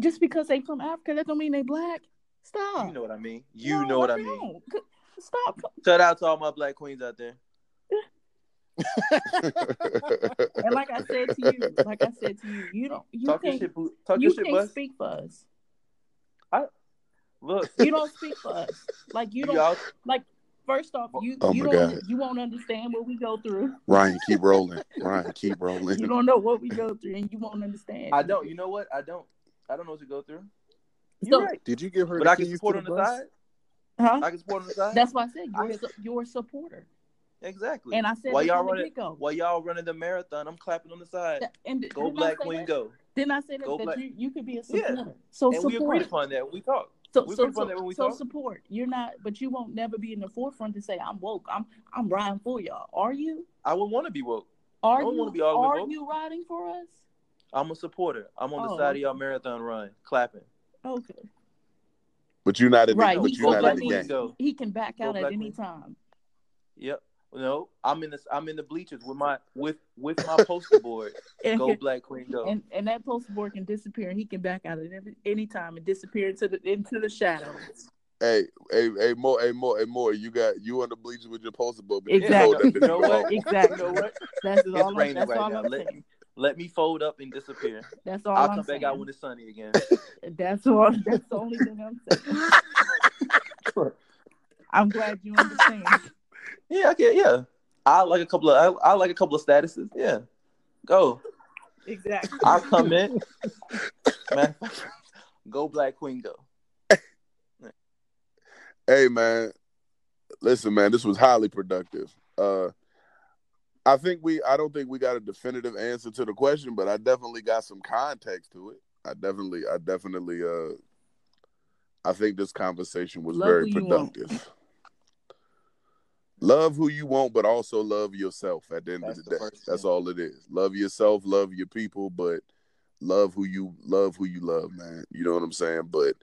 S3: just because they come from Africa, that don't mean they black. Stop.
S4: You know what I mean. You
S3: No,
S4: know what I
S3: I
S4: mean.
S3: Stop.
S4: Shout out to all my black queens out there.
S3: And like I said to you, like I said to you, you don't. You
S4: Talk
S3: can't.
S4: shit. Talk
S3: You
S4: your
S3: can't
S4: bus.
S3: speak for us.
S4: I Look,
S3: You don't speak for us. Like you don't.
S4: y'all.
S3: Like first off, you
S1: Oh
S3: you
S1: my
S3: don't
S1: God.
S3: you won't understand what we go through.
S1: Ryan, keep rolling. Ryan, keep rolling.
S3: You don't know what we go through, and you won't understand.
S4: I don't. You know what? I don't. I don't know what to go through. You're
S3: So-
S4: right.
S2: Did you give her
S4: But
S2: the
S4: I can support on
S2: the
S4: the side.
S3: Huh?
S4: I can support on the side.
S3: That's why I said you're
S4: had-
S3: su- you're a supporter.
S4: Exactly.
S3: And I said
S4: while y'all running,
S3: get-go.
S4: while y'all running the marathon, I'm clapping on the side.
S3: And
S4: Go black
S3: say
S4: queen,
S3: that?
S4: go.
S3: Didn't I said that,
S4: Go
S3: that
S4: black-
S3: you, you could be a supporter. Yeah. So
S4: And we agreed upon that. When we talked.
S3: So
S4: we
S3: so
S4: agreed upon
S3: so,
S4: that when we
S3: so support. You're not, but you won't never be in the forefront to say I'm woke. I'm I'm riding for y'all. Are you?
S4: I would want to be woke.
S3: Are
S4: don't
S3: you?
S4: wanna be all the way
S3: are
S4: woke.
S3: you riding for us?
S4: I'm a supporter. I'm on the
S3: Oh,
S4: side of y'all marathon run, clapping.
S3: Okay.
S1: But you're not in the,
S3: Right.
S1: but
S3: He,
S1: you're not in the game.
S4: go.
S3: he can back
S4: Go
S3: out at any
S4: Queen.
S3: time.
S4: Yep. No, I'm in the I'm in the bleachers with my with with my poster board.
S3: And,
S4: Go black queen, go.
S3: and and that poster board can disappear, and he can back out at every, any time and disappear into the into the shadows.
S1: Hey, hey, hey, Moore, hey, Moore, hey, Moore. You got you on the bleachers with your poster board. but you
S3: Exactly.
S1: know that
S4: You know what?
S3: Exactly.
S4: You know what?
S3: That's
S4: It's
S3: all. I'm,
S4: raining
S3: that's
S4: right
S3: all
S4: now.
S3: I'm
S4: Let
S3: saying.
S4: me let me fold up and disappear.
S3: That's all
S4: I'll
S3: I'm
S4: come
S3: saying.
S4: back out when it's sunny again.
S3: That's all. That's the only thing I'm saying. I'm glad you understand.
S4: Yeah, okay, yeah. I like a couple of I, I like a couple of statuses. Yeah. Go.
S3: Exactly.
S4: I'll come in. Man, go black queen go.
S1: Hey man, listen, man, this was highly productive. Uh I think we I don't think we got a definitive answer to the question, but I definitely got some context to it. I definitely I definitely uh I think this conversation was
S3: Love
S1: very
S3: who you want.
S1: productive. Love who you want, but also love yourself at the end
S4: That's
S1: of
S4: the
S1: the day. That's
S4: thing.
S1: all it is. Love yourself, love your people, but love who you love who you love, man. You know what I'm saying? But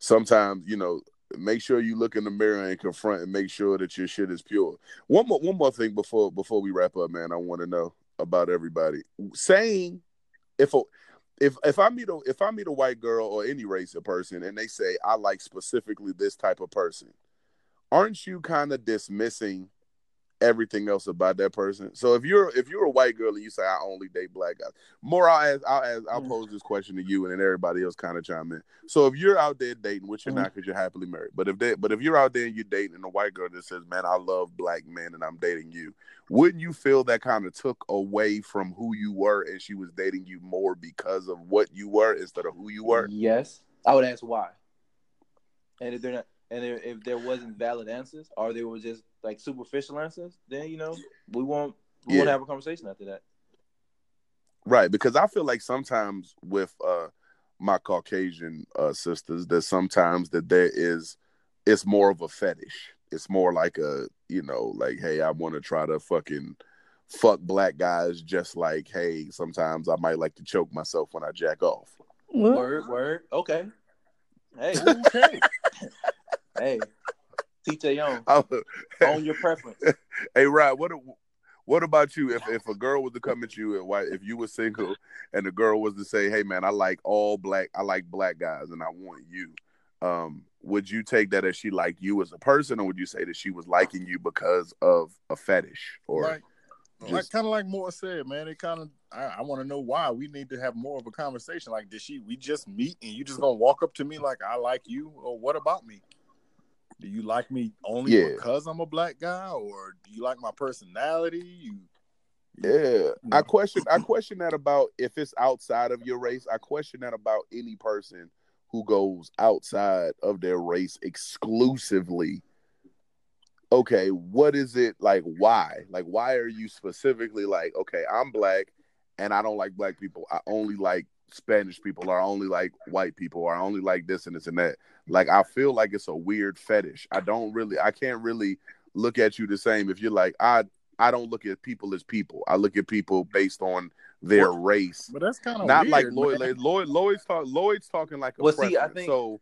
S1: sometimes, you know, make sure you look in the mirror and confront and make sure that your shit is pure. One more one more thing before before we wrap up, man. I want to know about everybody. Saying if a if if I meet a if I meet a white girl or any race of person and they say I like specifically this type of person, aren't you kind of dismissing everything else about that person? So if you're if you're a white girl and you say I only date black guys, Moore I'll ask I'll ask, I'll
S4: Mm.
S1: pose this question to you and then everybody else kind of chime in. So if you're out there dating, which you're
S4: Mhm.
S1: not because you're happily married, but if they but if you're out there and you're dating and a white girl that says, "Man, I love black men and I'm dating you," wouldn't you feel that kind of took away from who you were and she was dating you more because of what you were instead of who you were?
S4: Yes, I would ask why. And if they're not, and if, if there wasn't valid answers, or they were just like superficial answers, then you know we won't we won't have a conversation after that.
S1: Right, because I feel like sometimes with uh my Caucasian uh sisters that sometimes that there is it's more of a fetish. It's more like a, you know, like hey, I want to try to fucking fuck black guys just like hey, sometimes I might like to choke myself when I jack off.
S3: What?
S4: Word, word. Okay. Hey,
S2: Okay.
S4: Hey. TJ your own. Own your preference.
S1: hey, Rod, what what about you? If if a girl was to come at you and why if you were single and the girl was to say, "Hey, man, I like all black, I like black guys, and I want you," um, would you take that as she liked you as a person, or would you say that she was liking you because of a fetish? Or
S2: like, like kind of like Moore said, man. It kind of I, I want to know why. We need to have more of a conversation. Like, did she? We just meet and you just gonna walk up to me like I like you, or what about me? Do you like me only
S1: Yeah.
S2: because I'm a black guy, or do you like my personality? You,
S1: Yeah, I question. I question that about if it's outside of your race. I question that about any person who goes outside of their race exclusively. Okay, what is it like? Why? Like, why are you specifically like? Okay, I'm black, and I don't like black people. I only like Spanish people, or I only like white people, or I only like this and this and that. Like, I feel like it's a weird fetish. I don't really. I can't really look at you the same if you're like I I don't look at people as people. I look at people based on their
S2: Well,
S1: race.
S2: but that's kind of
S1: Not like
S2: weird,
S1: Lloyd.
S2: man.
S1: like, Lloyd. Lloyd's talk. Lloyd's talking like a
S4: Well, see, I think-
S1: so.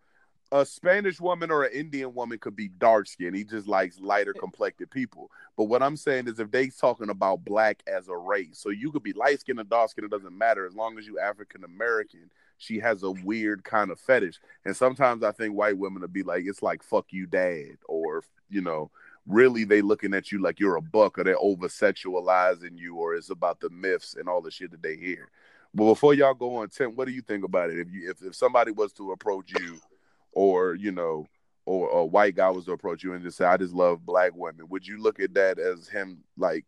S1: A Spanish woman or an Indian woman could be dark skinned. He just likes lighter eh. complected people. But what I'm saying is, if they talking about black as a race, so you could be light skinned or dark skinned, it doesn't matter as long as you African American. She has a weird kind of fetish, and sometimes I think white women will be like, it's like fuck you, dad, or you know, really they looking at you like you're a buck or they're over sexualizing you or it's about the myths and all the shit that they hear. But before y'all go on, Tim, what do you think about it? If you if, if somebody was to approach you or you know, or a white guy was to approach you and just say, I just love black women, would you look at that as him like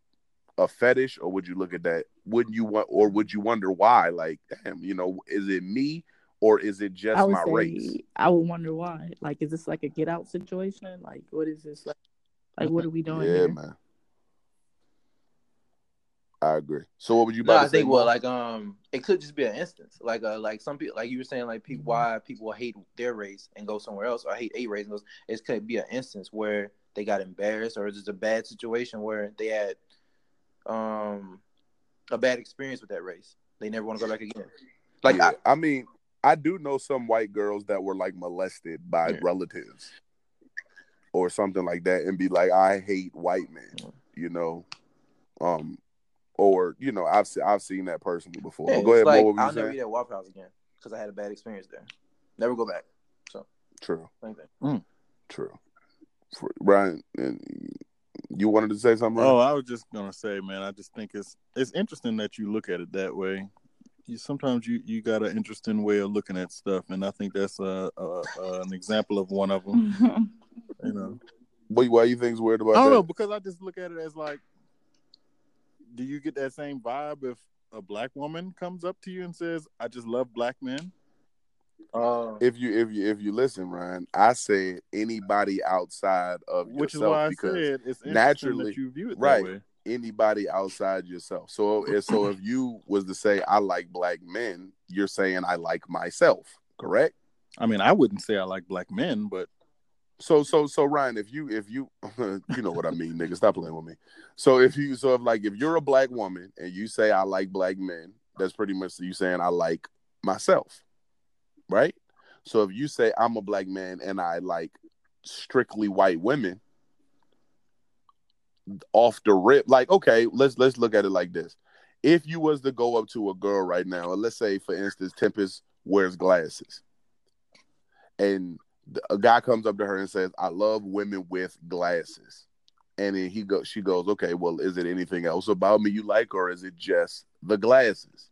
S1: a fetish or would you look at that wouldn't you want or would you wonder why? Like, damn, you know, is it me or is it just
S3: I would
S1: my
S3: say
S1: race?
S3: I would wonder why. Like, is this like a get out situation? Like, what is this? Like, like what are we doing
S1: Yeah,
S3: here?
S1: man. I agree. So what would you
S4: No,
S1: about
S4: I
S1: to say?
S4: think well,
S1: Mo?
S4: like um, it could just be an instance, like uh, like some people, like you were saying, like people, why people hate their race and go somewhere else, or hate a race and goes. It could be an instance where they got embarrassed, or it's just a bad situation where they had um a bad experience with that race. They never want to go back again. Like
S1: Yeah.
S4: I,
S1: I, mean, I do know some white girls that were like molested by
S4: Yeah.
S1: relatives or something like that, and be like, "I hate white men," you know, um, or you know, I've se- I've seen that personally before.
S4: yeah,
S1: But go ahead,
S4: like
S1: Mo, you
S4: I'll never
S1: saying?
S4: eat at Waffle House again because I had a bad experience there. Never go back.
S1: So true,
S4: Same thing.
S1: true. For, Brian, and you wanted to say something?
S2: Oh, I was just gonna say, man. I just think it's it's interesting that you look at it that way. You, sometimes you you got an interesting way of looking at stuff, and I think that's a, a, a an example of one of them. You know,
S1: What, why you think's weird about
S2: I don't
S1: that?
S2: know because I just look at it as like, do you get that same vibe if a black woman comes up to you and says, "I just love black men"?
S4: Uh,
S1: if you if you if you listen, Ryan, I said anybody outside of
S2: Which is why I
S1: because
S2: said it's naturally you view it
S1: right.
S2: way.
S1: anybody outside yourself. So if- so if you was to say I like black men, you're saying I like myself, correct?
S2: I mean, I wouldn't say I like black men, but
S1: So so so Ryan, if you if you you know what I mean, nigga, stop playing with me. So if you so if like if you're a black woman and you say I like black men, that's pretty much you saying I like myself, right? So if you say I'm a black man and I like strictly white women, off the rip, like okay, let's let's look at it like this. If you was to go up to a girl right now, and let's say for instance Tempest wears glasses, and a guy comes up to her and says, "I love women with glasses," and then he goes, she goes, "Okay, well, is it anything else about me you like, or is it just the glasses?"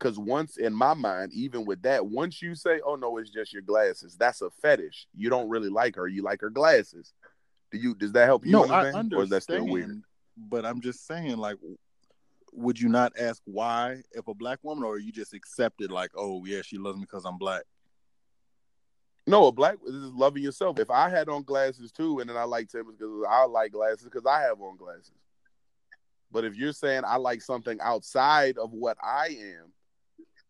S1: Because once in my mind, even with that, once you say, "Oh no, it's just your glasses," that's a fetish. You don't really like her; you like her glasses. Do you? Does that help you
S2: no, I
S1: understand,
S2: understand.
S1: or is that still weird?
S2: But I'm just saying, like, would you not ask why if a black woman, or you just accepted, like, oh yeah, she loves me because I'm black?
S1: No, a black this is loving yourself. If I had on glasses too, and then I like Tempest because I like glasses because I have on glasses. But if you're saying I like something outside of what I am,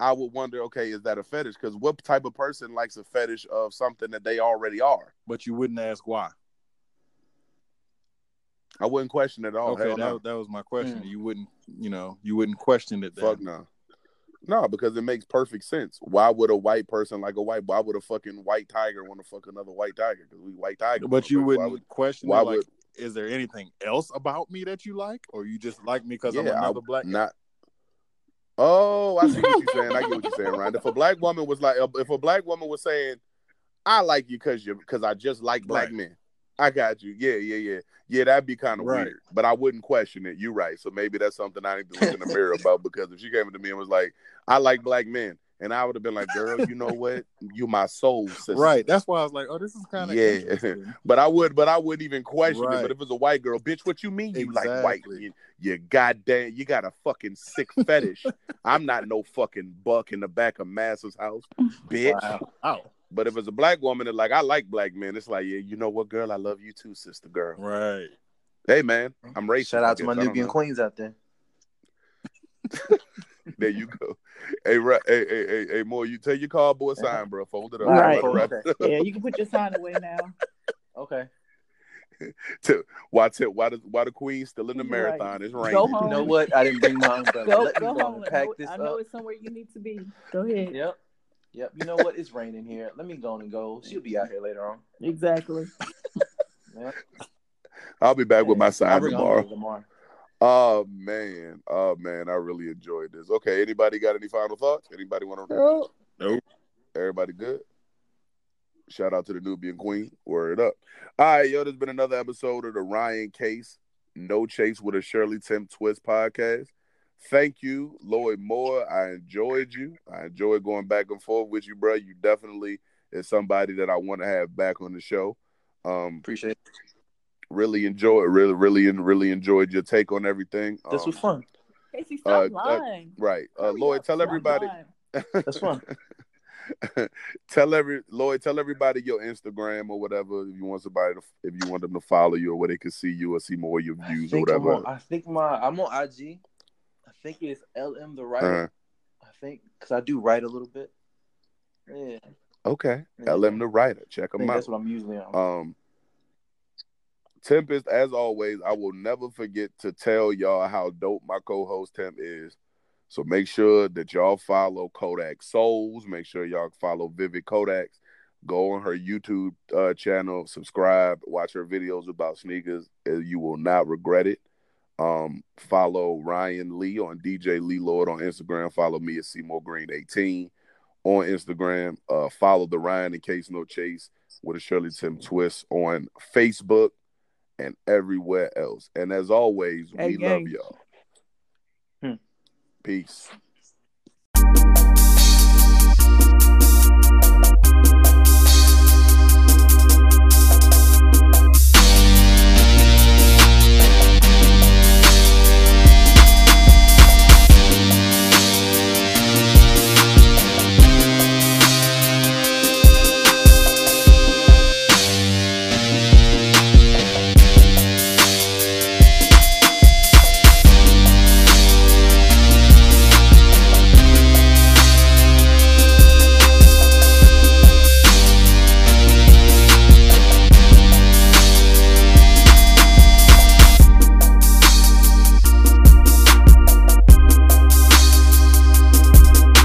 S1: I would wonder, okay, is that a fetish? Because what type of person likes a fetish of something that they already are?
S2: But you wouldn't ask why.
S1: I wouldn't question it at all.
S2: okay,
S1: Hell
S2: that,
S1: no.
S2: that was my question.
S4: Mm.
S2: You wouldn't, you know, you wouldn't question it. Then.
S1: Fuck no. No, because it makes perfect sense. Why would a white person like a white? Why would a fucking white tiger want to fuck another white tiger? Because we white tiger.
S2: But you wouldn't
S1: Why would,
S2: question
S1: why
S2: it. Like,
S1: would-
S2: is there anything else about me that you like, or you just like me because I'm
S1: Yeah, I-
S2: another black?
S1: not. Oh, I see what you're saying. I get what you're saying, Ryan. If a black woman was like, if a black woman was saying, "I like you because you because I just like black
S2: Right.
S1: men," I got you. Yeah, yeah, yeah, yeah. That'd be kind of
S2: Right.
S1: weird, but I wouldn't question it. You're right. So maybe that's something I need to look in the mirror about because if she came to me and was like, "I like black men," and I would have been like, "Girl, you know what? You my soul sister."
S2: Right. That's why I was like, oh, this is kind of
S1: Yeah. But I would, but I wouldn't even question it. But if it's a white girl, bitch, what you mean you like white? You, you goddamn, you got a fucking sick fetish. I'm not no fucking buck in the back of Massa's house, bitch.
S4: Wow.
S2: Oh,
S1: But if it's a black woman that like I like black men, it's like, yeah, you know what, girl, I love you too, sister girl.
S2: right.
S1: Hey man, I'm racist.
S4: Shout out to my
S1: guess. I don't
S4: Nubian queens out there.
S1: There you go. Hey, right, hey, hey, hey, hey, Moore. You take your cardboard sign, bro. Fold it up.
S3: Right.
S1: Right.
S4: Okay.
S3: Yeah, you can put your sign away now.
S4: Okay.
S1: To- Why, t- why, the, why the queen still in the
S3: Right.
S1: marathon? It's raining.
S3: Go
S4: You know what? I didn't bring my umbrella.
S3: Go,
S4: Let
S3: go
S4: go
S3: home.
S4: and
S3: I
S4: pack
S3: know,
S4: this
S3: I know
S4: up.
S3: it's somewhere you need to be. Go ahead.
S4: Yep. Yep. You know what? It's raining here. Let me go and go. She'll be out here later on.
S3: Exactly.
S4: Yep.
S1: I'll be back with my sign tomorrow.
S4: tomorrow.
S1: Oh man, oh man, I really enjoyed this. Okay, anybody got any final thoughts? Anybody want to?
S3: Oh,
S2: Nope.
S1: Everybody good? Shout out to the Nubian Queen. Word up. All right, yo, there's been another episode of the Ryan Kase No Chase with a Shirley Temp Twist podcast. Thank you, Lloyd Moore. I enjoyed you. I enjoyed going back and forth with you, bro. You definitely is somebody that I want to have back on the show. Um,
S4: Appreciate it.
S1: Really enjoy really, really, really enjoyed your take on everything.
S4: This
S1: Um,
S4: was fun.
S3: Casey, stop
S1: Uh, uh,
S3: lying.
S1: Right. Uh, Lloyd, tell everybody.
S4: That's fun.
S1: tell every Lloyd, tell everybody your Instagram or whatever if you want somebody to, if you want them to follow you or where they can see you or see more of your views or whatever.
S4: on, I think my I'm on IG. I think it's LM the writer.
S1: Uh,
S4: I think because I do write a little bit. Yeah,
S1: okay.
S4: Yeah.
S1: LM the writer. Check
S4: I
S1: them out.
S4: that's what I'm usually on.
S1: Um Tempest, as always, I will never forget to tell y'all how dope my co-host Temp is. So make sure that y'all follow Kodak Souls. Make sure y'all follow Vivid Kodaks. Go on her YouTube uh, channel, subscribe, watch her videos about sneakers. and You will not regret it. Um, follow Ryan Lee on DJ Lee Lord on Instagram. Follow me at Seymour Green 18 on Instagram. Uh, follow the Ryan in Kase no chase with a Shirley Temp twist on Facebook and everywhere else. And as always,
S3: Hey,
S1: we love y'all.
S4: Hmm.
S1: Peace.